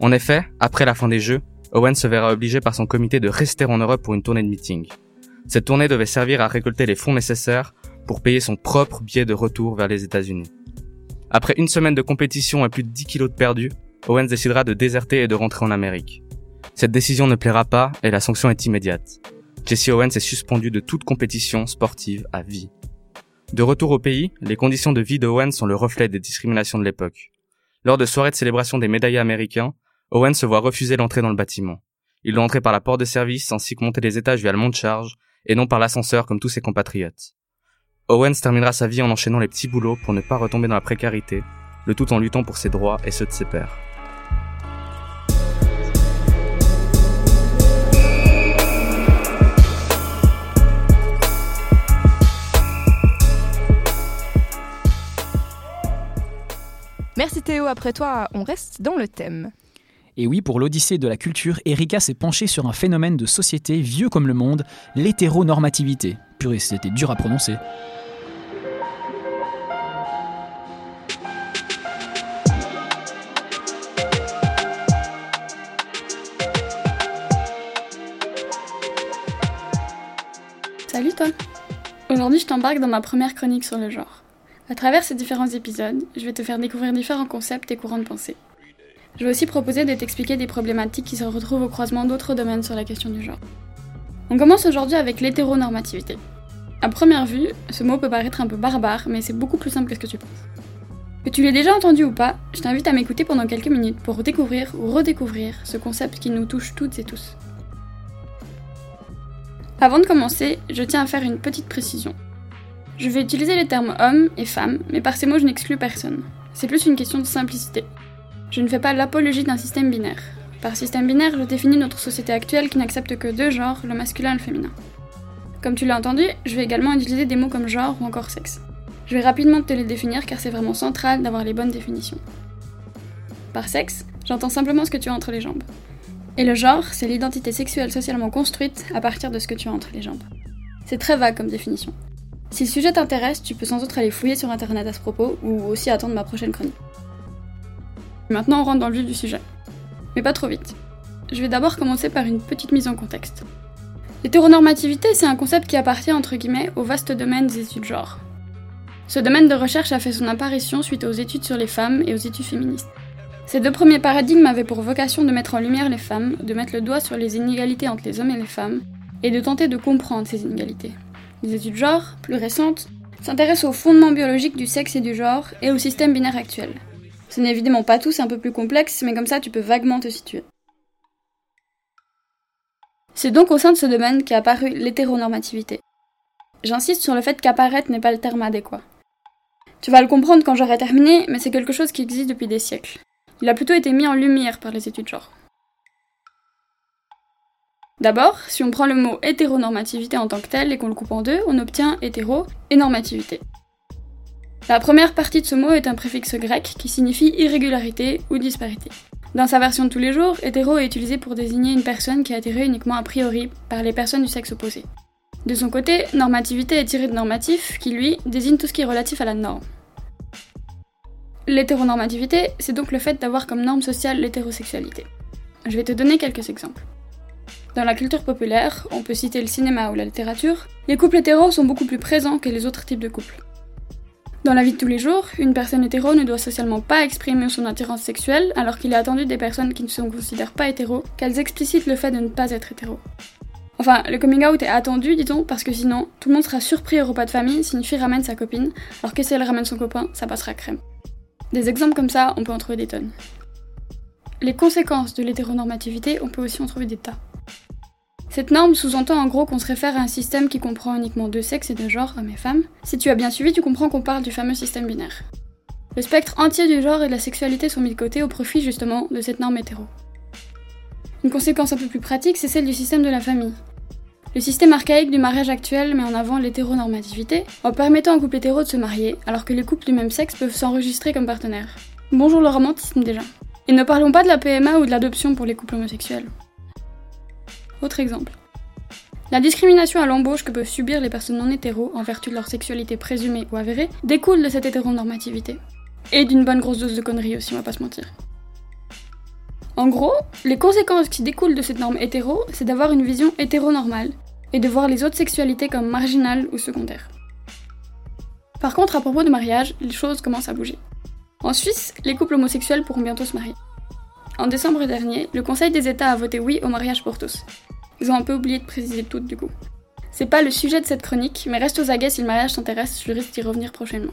Speaker 10: En effet, après la fin des Jeux, Owens se verra obligé par son comité de rester en Europe pour une tournée de meeting. Cette tournée devait servir à récolter les fonds nécessaires pour payer son propre billet de retour vers les États-Unis. Après une semaine de compétition et plus de 10 kilos de perdus, Owens décidera de déserter et de rentrer en Amérique. Cette décision ne plaira pas et la sanction est immédiate. Jesse Owens est suspendu de toute compétition sportive à vie. De retour au pays, les conditions de vie de Owens sont le reflet des discriminations de l'époque. Lors de soirées de célébration des médaillés américains, Owens se voit refuser l'entrée dans le bâtiment. Il doit entrer par la porte de service ainsi que monter les étages via le monte charge et non par l'ascenseur comme tous ses compatriotes. Owens terminera sa vie en enchaînant les petits boulots pour ne pas retomber dans la précarité, le tout en luttant pour ses droits et ceux de ses pairs.
Speaker 1: Merci Théo, après toi, on reste dans le thème.
Speaker 2: Et oui, pour l'Odyssée de la culture, Erika s'est penchée sur un phénomène de société vieux comme le monde, l'hétéronormativité. Purée, c'était dur à prononcer.
Speaker 11: Aujourd'hui je t'embarque dans ma première chronique sur le genre. À travers ces différents épisodes, je vais te faire découvrir différents concepts et courants de pensée. Je vais aussi proposer de t'expliquer des problématiques qui se retrouvent au croisement d'autres domaines sur la question du genre. On commence aujourd'hui avec l'hétéronormativité. À première vue, ce mot peut paraître un peu barbare, mais c'est beaucoup plus simple que ce que tu penses. Que tu l'aies déjà entendu ou pas, je t'invite à m'écouter pendant quelques minutes pour découvrir ou redécouvrir ce concept qui nous touche toutes et tous. Avant de commencer, je tiens à faire une petite précision. Je vais utiliser les termes homme et femme, mais par ces mots je n'exclus personne. C'est plus une question de simplicité. Je ne fais pas l'apologie d'un système binaire. Par système binaire, je définis notre société actuelle qui n'accepte que deux genres, le masculin et le féminin. Comme tu l'as entendu, je vais également utiliser des mots comme genre ou encore sexe. Je vais rapidement te les définir car c'est vraiment central d'avoir les bonnes définitions. Par sexe, j'entends simplement ce que tu as entre les jambes. Et le genre, c'est l'identité sexuelle socialement construite à partir de ce que tu as entre les jambes. C'est très vague comme définition. Si le sujet t'intéresse, tu peux sans autre aller fouiller sur internet à ce propos ou aussi attendre ma prochaine chronique. Maintenant, on rentre dans le vif du sujet. Mais pas trop vite. Je vais d'abord commencer par une petite mise en contexte. L'hétéronormativité, c'est un concept qui appartient entre guillemets au vaste domaine des études genre. Ce domaine de recherche a fait son apparition suite aux études sur les femmes et aux études féministes. Ces deux premiers paradigmes avaient pour vocation de mettre en lumière les femmes, de mettre le doigt sur les inégalités entre les hommes et les femmes, et de tenter de comprendre ces inégalités. Les études genre, plus récentes, s'intéressent aux fondements biologiques du sexe et du genre et au système binaire actuel, ce n'est évidemment pas tout, c'est un peu plus complexe, mais comme ça tu peux vaguement te situer. C'est donc au sein de ce domaine qu'est apparue l'hétéronormativité. J'insiste sur le fait qu'apparaître n'est pas le terme adéquat. Tu vas le comprendre quand j'aurai terminé, mais c'est quelque chose qui existe depuis des siècles. Il a plutôt été mis en lumière par les études genre. D'abord, si on prend le mot hétéronormativité en tant que tel et qu'on le coupe en deux, on obtient hétéro et normativité. La première partie de ce mot est un préfixe grec qui signifie irrégularité ou disparité. Dans sa version de tous les jours, hétéro est utilisé pour désigner une personne qui est attirée uniquement a priori par les personnes du sexe opposé. De son côté, normativité est tiré de normatif, qui lui désigne tout ce qui est relatif à la norme. L'hétéronormativité, c'est donc le fait d'avoir comme norme sociale l'hétérosexualité. Je vais te donner quelques exemples. Dans la culture populaire, on peut citer le cinéma ou la littérature, les couples hétéros sont beaucoup plus présents que les autres types de couples. Dans la vie de tous les jours, une personne hétéro ne doit socialement pas exprimer son attirance sexuelle, alors qu'il est attendu des personnes qui ne se considèrent pas hétéros qu'elles explicitent le fait de ne pas être hétéro. Enfin, le coming out est attendu, dit-on, parce que sinon, tout le monde sera surpris au repas de famille si une fille ramène sa copine, alors que si elle ramène son copain, ça passera crème. Des exemples comme ça, on peut en trouver des tonnes. Les conséquences de l'hétéronormativité, on peut aussi en trouver des tas. Cette norme sous-entend en gros qu'on se réfère à un système qui comprend uniquement deux sexes et deux genres, hommes et femmes. Si tu as bien suivi, tu comprends qu'on parle du fameux système binaire. Le spectre entier du genre et de la sexualité sont mis de côté au profit justement de cette norme hétéro. Une conséquence un peu plus pratique, c'est celle du système de la famille. Le système archaïque du mariage actuel met en avant l'hétéronormativité en permettant aux couples hétéros de se marier, alors que les couples du même sexe peuvent s'enregistrer comme partenaires. Bonjour le romantisme déjà. Et ne parlons pas de la PMA ou de l'adoption pour les couples homosexuels. Autre exemple. La discrimination à l'embauche que peuvent subir les personnes non hétéros en vertu de leur sexualité présumée ou avérée découle de cette hétéronormativité. Et d'une bonne grosse dose de conneries aussi, on va pas se mentir. En gros, les conséquences qui découlent de cette norme hétéro, c'est d'avoir une vision hétéronormale et de voir les autres sexualités comme marginales ou secondaires. Par contre, à propos de mariage, les choses commencent à bouger. En Suisse, les couples homosexuels pourront bientôt se marier. En décembre dernier, le Conseil des États a voté oui au mariage pour tous. Ils ont un peu oublié de préciser tout du coup. C'est pas le sujet de cette chronique, mais reste aux aguets si le mariage t'intéresse, je risque d'y revenir prochainement.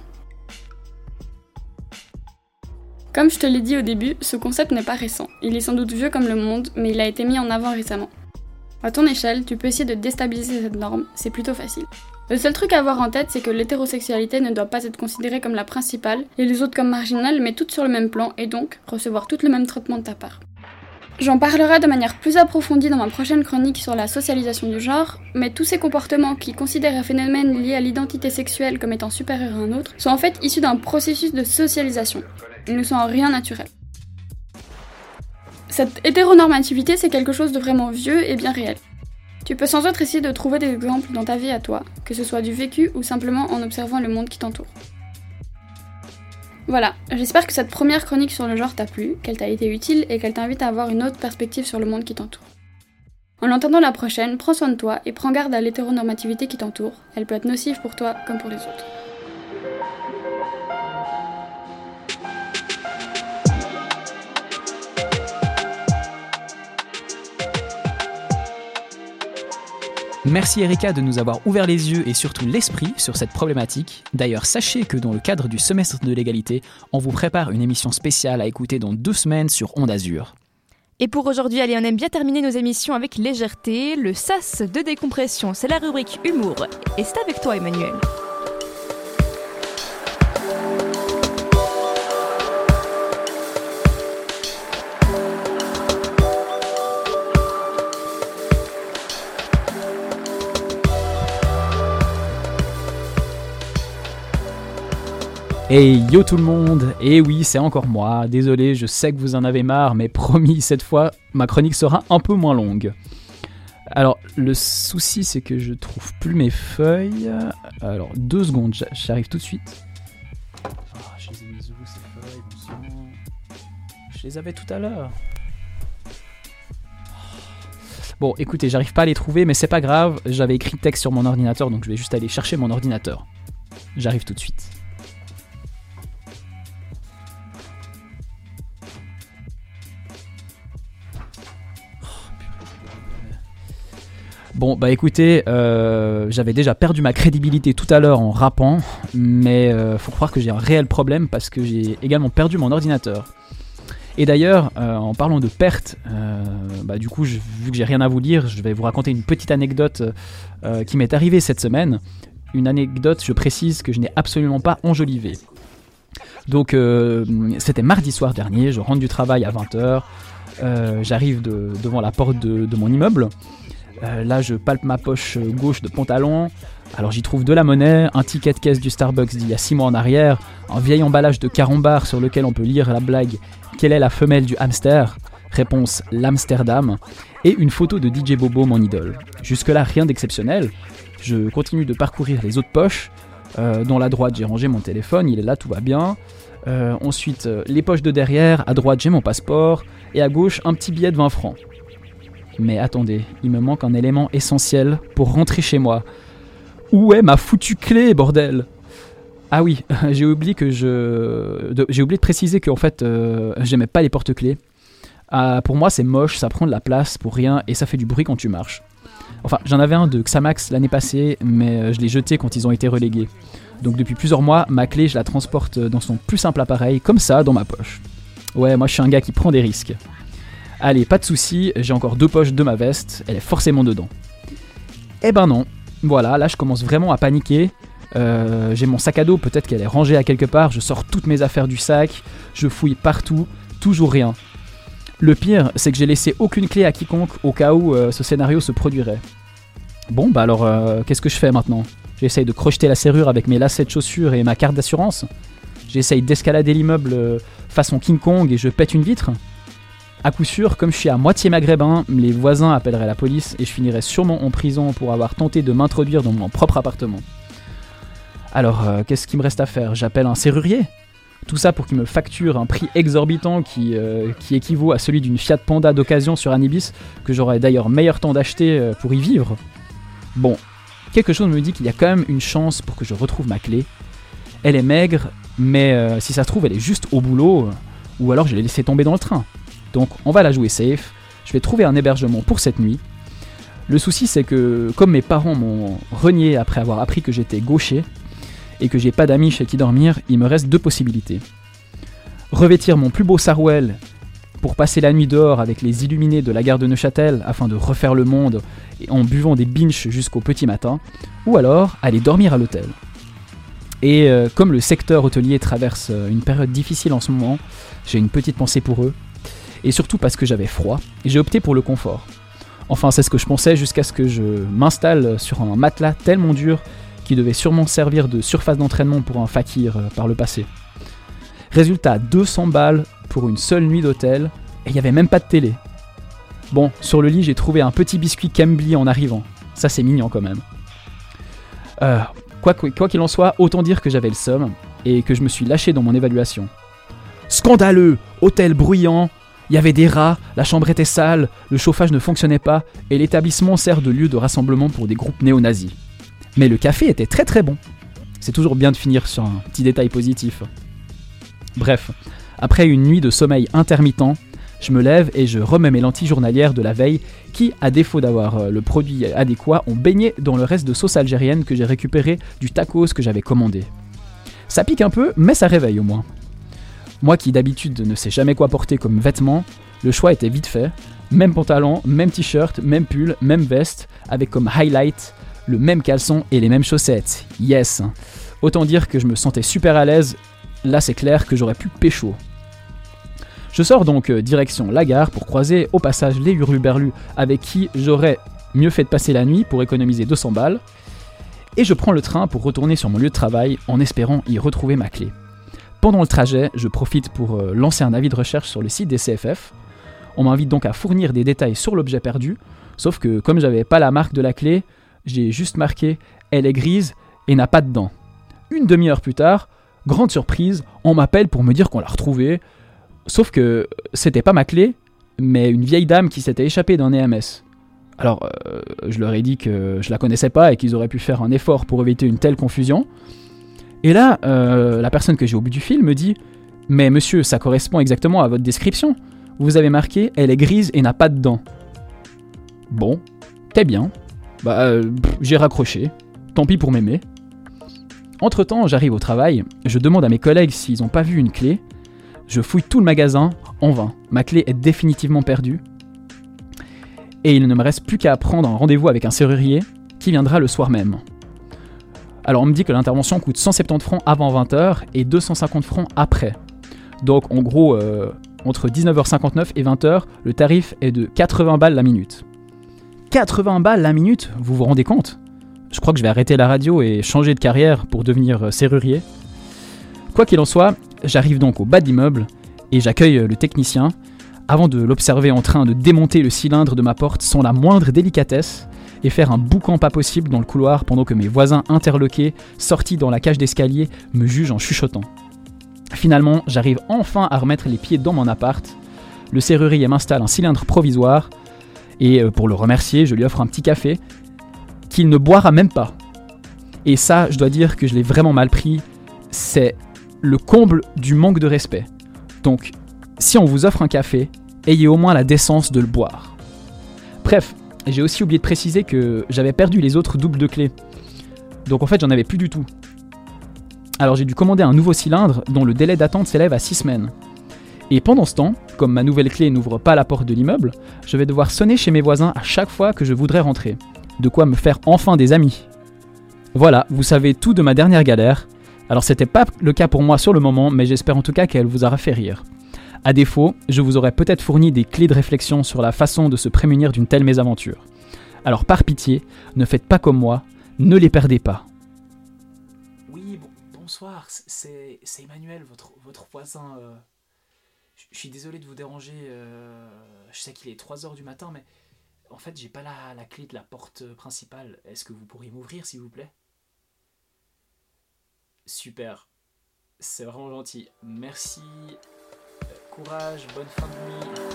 Speaker 11: Comme je te l'ai dit au début, ce concept n'est pas récent. Il est sans doute vieux comme le monde, mais il a été mis en avant récemment. À ton échelle, tu peux essayer de déstabiliser cette norme, c'est plutôt facile. Le seul truc à avoir en tête, c'est que l'hétérosexualité ne doit pas être considérée comme la principale, et les autres comme marginales, mais toutes sur le même plan, et donc recevoir tout le même traitement de ta part. J'en parlerai de manière plus approfondie dans ma prochaine chronique sur la socialisation du genre, mais tous ces comportements qui considèrent un phénomène lié à l'identité sexuelle comme étant supérieur à un autre sont en fait issus d'un processus de socialisation. Ils ne sont en rien naturels. Cette hétéronormativité, c'est quelque chose de vraiment vieux et bien réel. Tu peux sans autre essayer de trouver des exemples dans ta vie à toi, que ce soit du vécu ou simplement en observant le monde qui t'entoure. Voilà, j'espère que cette première chronique sur le genre t'a plu, qu'elle t'a été utile et qu'elle t'invite à avoir une autre perspective sur le monde qui t'entoure. En entendant la prochaine, prends soin de toi et prends garde à l'hétéronormativité qui t'entoure. Elle peut être nocive pour toi comme pour les autres.
Speaker 2: Merci Erika de nous avoir ouvert les yeux et surtout l'esprit sur cette problématique. D'ailleurs, sachez que dans le cadre du semestre de l'égalité, on vous prépare une émission spéciale à écouter dans deux semaines sur Onde Azur.
Speaker 1: Et pour aujourd'hui, allez, on aime bien terminer nos émissions avec légèreté. Le SAS de décompression, c'est la rubrique humour. Et c'est avec toi, Emmanuel.
Speaker 2: Hey yo tout le monde Et oui, c'est encore moi. Désolé, je sais que vous en avez marre, mais promis, cette fois, ma chronique sera un peu moins longue. Alors, le souci, c'est que je trouve plus mes feuilles. Alors, deux secondes, j'arrive tout de suite. Oh, je les Je les avais tout à l'heure. Bon, écoutez, j'arrive pas à les trouver, mais c'est pas grave. J'avais écrit texte sur mon ordinateur, donc je vais juste aller chercher mon ordinateur. J'arrive tout de suite. Bon, bah écoutez, euh, j'avais déjà perdu ma crédibilité tout à l'heure en rappant, mais euh, faut croire que j'ai un réel problème parce que j'ai également perdu mon ordinateur. Et d'ailleurs, euh, en parlant de perte, bah du coup, vu que j'ai rien à vous dire, je vais vous raconter une petite anecdote qui m'est arrivée cette semaine. Une anecdote, je précise, que je n'ai absolument pas enjolivée. Donc, c'était mardi soir dernier, je rentre du travail à 20h, j'arrive devant la porte de mon immeuble. Euh, là, je palpe ma poche euh, gauche de pantalon. Alors j'y trouve de la monnaie, un ticket de caisse du Starbucks d'il y a 6 mois en arrière, un vieil emballage de carambar sur lequel on peut lire la blague Quelle est la femelle du hamster? Réponse l'Amsterdam. Et une photo de DJ Bobo, mon idole. Jusque-là, rien d'exceptionnel. Je continue de parcourir les autres poches. Euh, dans la droite, j'ai rangé mon téléphone, il est là, tout va bien. ensuite, les poches de derrière, à droite, j'ai mon passeport. Et à gauche, un petit billet de 20 francs. Mais attendez, il me manque un élément essentiel pour rentrer chez moi. Où est ma foutue clé, bordel? Ah oui, j'ai oublié que j'ai oublié de préciser qu'en fait, euh, j'aimais pas les porte-clés. Ah, pour moi, c'est moche, ça prend de la place pour rien et ça fait du bruit quand tu marches. Enfin, j'en avais un de Xamax l'année passée, mais euh, je l'ai jeté quand ils ont été relégués. Donc depuis plusieurs mois, ma clé, je la transporte dans son plus simple appareil, comme ça, dans ma poche. Ouais, moi je suis un gars qui prend des risques. Allez, pas de souci, j'ai encore deux poches de ma veste, elle est forcément dedans. Eh ben non, voilà, là je commence vraiment à paniquer. Euh, j'ai mon sac à dos, peut-être qu'elle est rangée à quelque part, je sors toutes mes affaires du sac, je fouille partout, toujours rien. Le pire, c'est que j'ai laissé aucune clé à quiconque au cas où euh, ce scénario se produirait. Bon, bah alors, euh, qu'est-ce que je fais maintenant? J'essaye de crocheter la serrure avec mes lacets de chaussures et ma carte d'assurance? J'essaye d'escalader l'immeuble façon King Kong et je pète une vitre? À coup sûr, comme je suis à moitié maghrébin, les voisins appelleraient la police et je finirais sûrement en prison pour avoir tenté de m'introduire dans mon propre appartement. Alors, euh, qu'est-ce qu'il me reste à faire? J'appelle un serrurier? Tout ça pour qu'il me facture un prix exorbitant qui, euh, qui équivaut à celui d'une Fiat Panda d'occasion sur Anibis, que j'aurais d'ailleurs meilleur temps d'acheter euh, pour y vivre. Bon, quelque chose me dit qu'il y a quand même une chance pour que je retrouve ma clé. Elle est maigre, mais si ça se trouve, elle est juste au boulot, ou alors je l'ai laissée tomber dans le train. Donc on va la jouer safe. Je vais trouver un hébergement pour cette nuit. Le souci c'est que comme mes parents m'ont renié après avoir appris que j'étais gaucher et que j'ai pas d'amis chez qui dormir, il me reste deux possibilités. Revêtir mon plus beau sarouel pour passer la nuit dehors avec les illuminés de la gare de Neuchâtel afin de refaire le monde en buvant des binches jusqu'au petit matin, ou alors aller dormir à l'hôtel. Et euh, comme le secteur hôtelier traverse euh, une période difficile en ce moment, j'ai une petite pensée pour eux et surtout parce que j'avais froid, j'ai opté pour le confort. Enfin, c'est ce que je pensais jusqu'à ce que je m'installe sur un matelas tellement dur qui devait sûrement servir de surface d'entraînement pour un fakir euh, par le passé. Résultat, 200 balles pour une seule nuit d'hôtel, et il n'y avait même pas de télé. Bon, sur le lit, j'ai trouvé un petit biscuit Cambly en arrivant. Ça, c'est mignon quand même. Euh, quoi qu'il en soit, autant dire que j'avais le somme et que je me suis lâché dans mon évaluation. Scandaleux Hôtel bruyant, il y avait des rats, la chambre était sale, le chauffage ne fonctionnait pas, et l'établissement sert de lieu de rassemblement pour des groupes néo-nazis. Mais le café était très très bon. C'est toujours bien de finir sur un petit détail positif. Bref, après une nuit de sommeil intermittent, je me lève et je remets mes lentilles journalières de la veille qui, à défaut d'avoir euh, le produit adéquat, ont baigné dans le reste de sauce algérienne que j'ai récupéré du tacos que j'avais commandé. Ça pique un peu, mais ça réveille au moins. Moi qui d'habitude ne sais jamais quoi porter comme vêtements, le choix était vite fait. Même pantalon, même t-shirt, même pull, même veste, avec comme highlight le même caleçon et les mêmes chaussettes. Yes Autant dire que je me sentais super à l'aise, là c'est clair que j'aurais pu pécho. Je sors donc euh, direction la gare pour croiser au passage les hurluberlus avec qui j'aurais mieux fait de passer la nuit pour économiser 200 balles. Et je prends le train pour retourner sur mon lieu de travail en espérant y retrouver ma clé. Pendant le trajet, je profite pour euh, lancer un avis de recherche sur le site des CFF. On m'invite donc à fournir des détails sur l'objet perdu, sauf que comme j'avais pas la marque de la clé, j'ai juste marqué elle est grise et n'a pas de dents. Une demi-heure plus tard, grande surprise, on m'appelle pour me dire qu'on l'a retrouvée, Sauf que c'était pas ma clé, mais une vieille dame qui s'était échappée d'un EMS. Alors, euh, je leur ai dit que je la connaissais pas et qu'ils auraient pu faire un effort pour éviter une telle confusion. Et là, euh, la personne que j'ai au bout du fil me dit Mais monsieur, ça correspond exactement à votre description. Vous avez marqué Elle est grise et n'a pas de dents. Bon, t'es bien. Bah, euh, j'ai raccroché. Tant pis pour m'aimer. Entre temps, j'arrive au travail, je demande à mes collègues s'ils n'ont pas vu une clé, je fouille tout le magasin, en vain. Ma clé est définitivement perdue. Et il ne me reste plus qu'à prendre un rendez-vous avec un serrurier qui viendra le soir même. Alors on me dit que l'intervention coûte 170 francs avant 20h et 250 francs après. Donc en gros, euh, entre 19h59 et 20h, le tarif est de 80 balles la minute. 80 balles la minute, vous vous rendez compte? Je crois que je vais arrêter la radio et changer de carrière pour devenir euh, serrurier. Quoi qu'il en soit, J'arrive donc au bas de l'immeuble et j'accueille le technicien avant de l'observer en train de démonter le cylindre de ma porte sans la moindre délicatesse et faire un boucan pas possible dans le couloir pendant que mes voisins interloqués, sortis dans la cage d'escalier, me jugent en chuchotant. Finalement, j'arrive enfin à remettre les pieds dans mon appart. Le serrurier m'installe un cylindre provisoire et euh, pour le remercier, je lui offre un petit café qu'il ne boira même pas. Et ça, je dois dire que je l'ai vraiment mal pris. C'est le comble du manque de respect. Donc, si on vous offre un café, ayez au moins la décence de le boire. Bref, j'ai aussi oublié de préciser que j'avais perdu les autres doubles de clés. Donc en fait, j'en avais plus du tout. Alors j'ai dû commander un nouveau cylindre dont le délai d'attente s'élève à 6 semaines. Et pendant ce temps, comme ma nouvelle clé n'ouvre pas la porte de l'immeuble, je vais devoir sonner chez mes voisins à chaque fois que je voudrais rentrer. De quoi me faire enfin des amis. Voilà, vous savez tout de ma dernière galère, alors c'était pas le cas pour moi sur le moment, mais j'espère en tout cas qu'elle vous aura fait rire. A défaut, je vous aurais peut-être fourni des clés de réflexion sur la façon de se prémunir d'une telle mésaventure. Alors par pitié, ne faites pas comme moi, ne les perdez pas. Oui, bonsoir, c'est Emmanuel, votre, votre voisin. Euh, je suis désolé de vous déranger, euh, je sais qu'il est 3h du matin, mais en fait j'ai pas la, la clé de la porte principale. Est-ce que vous pourriez m'ouvrir s'il vous plaît? Super. C'est vraiment gentil. Merci. Courage, bonne fin de nuit.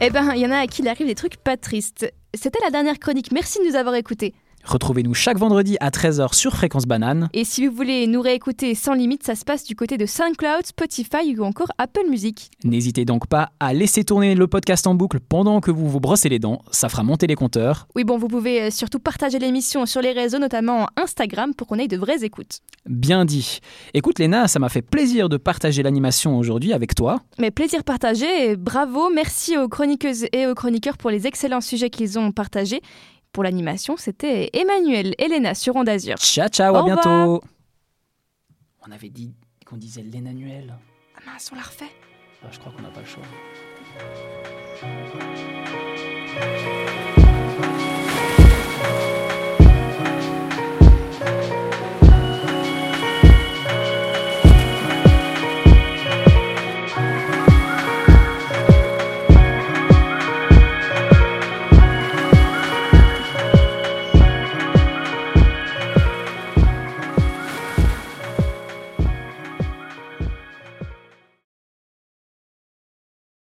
Speaker 1: Eh ben, il y en a à qui il arrive des trucs pas tristes. C'était la dernière chronique. Merci de nous avoir écoutés.
Speaker 2: Retrouvez-nous chaque vendredi à 13h sur Fréquence Banane.
Speaker 1: Et si vous voulez nous réécouter sans limite, ça se passe du côté de SoundCloud, Spotify ou encore Apple Music.
Speaker 2: N'hésitez donc pas à laisser tourner le podcast en boucle pendant que vous vous brossez les dents, ça fera monter les compteurs.
Speaker 1: Oui, bon, vous pouvez euh, surtout partager l'émission sur les réseaux, notamment Instagram, pour qu'on ait de vraies écoutes.
Speaker 2: Bien dit. Écoute Léna, ça m'a fait plaisir de partager l'animation aujourd'hui avec toi.
Speaker 1: Mais plaisir partagé, bravo, merci aux chroniqueuses et aux chroniqueurs pour les excellents sujets qu'ils ont partagés. Pour l'animation, c'était Emmanuel Elena sur Onde Azur.
Speaker 2: Ciao, ciao, à bientôt. On avait dit qu'on disait l'Emmanuel.
Speaker 1: Ah mince, on l'a refait.
Speaker 2: Ah, je crois qu'on n'a pas le choix.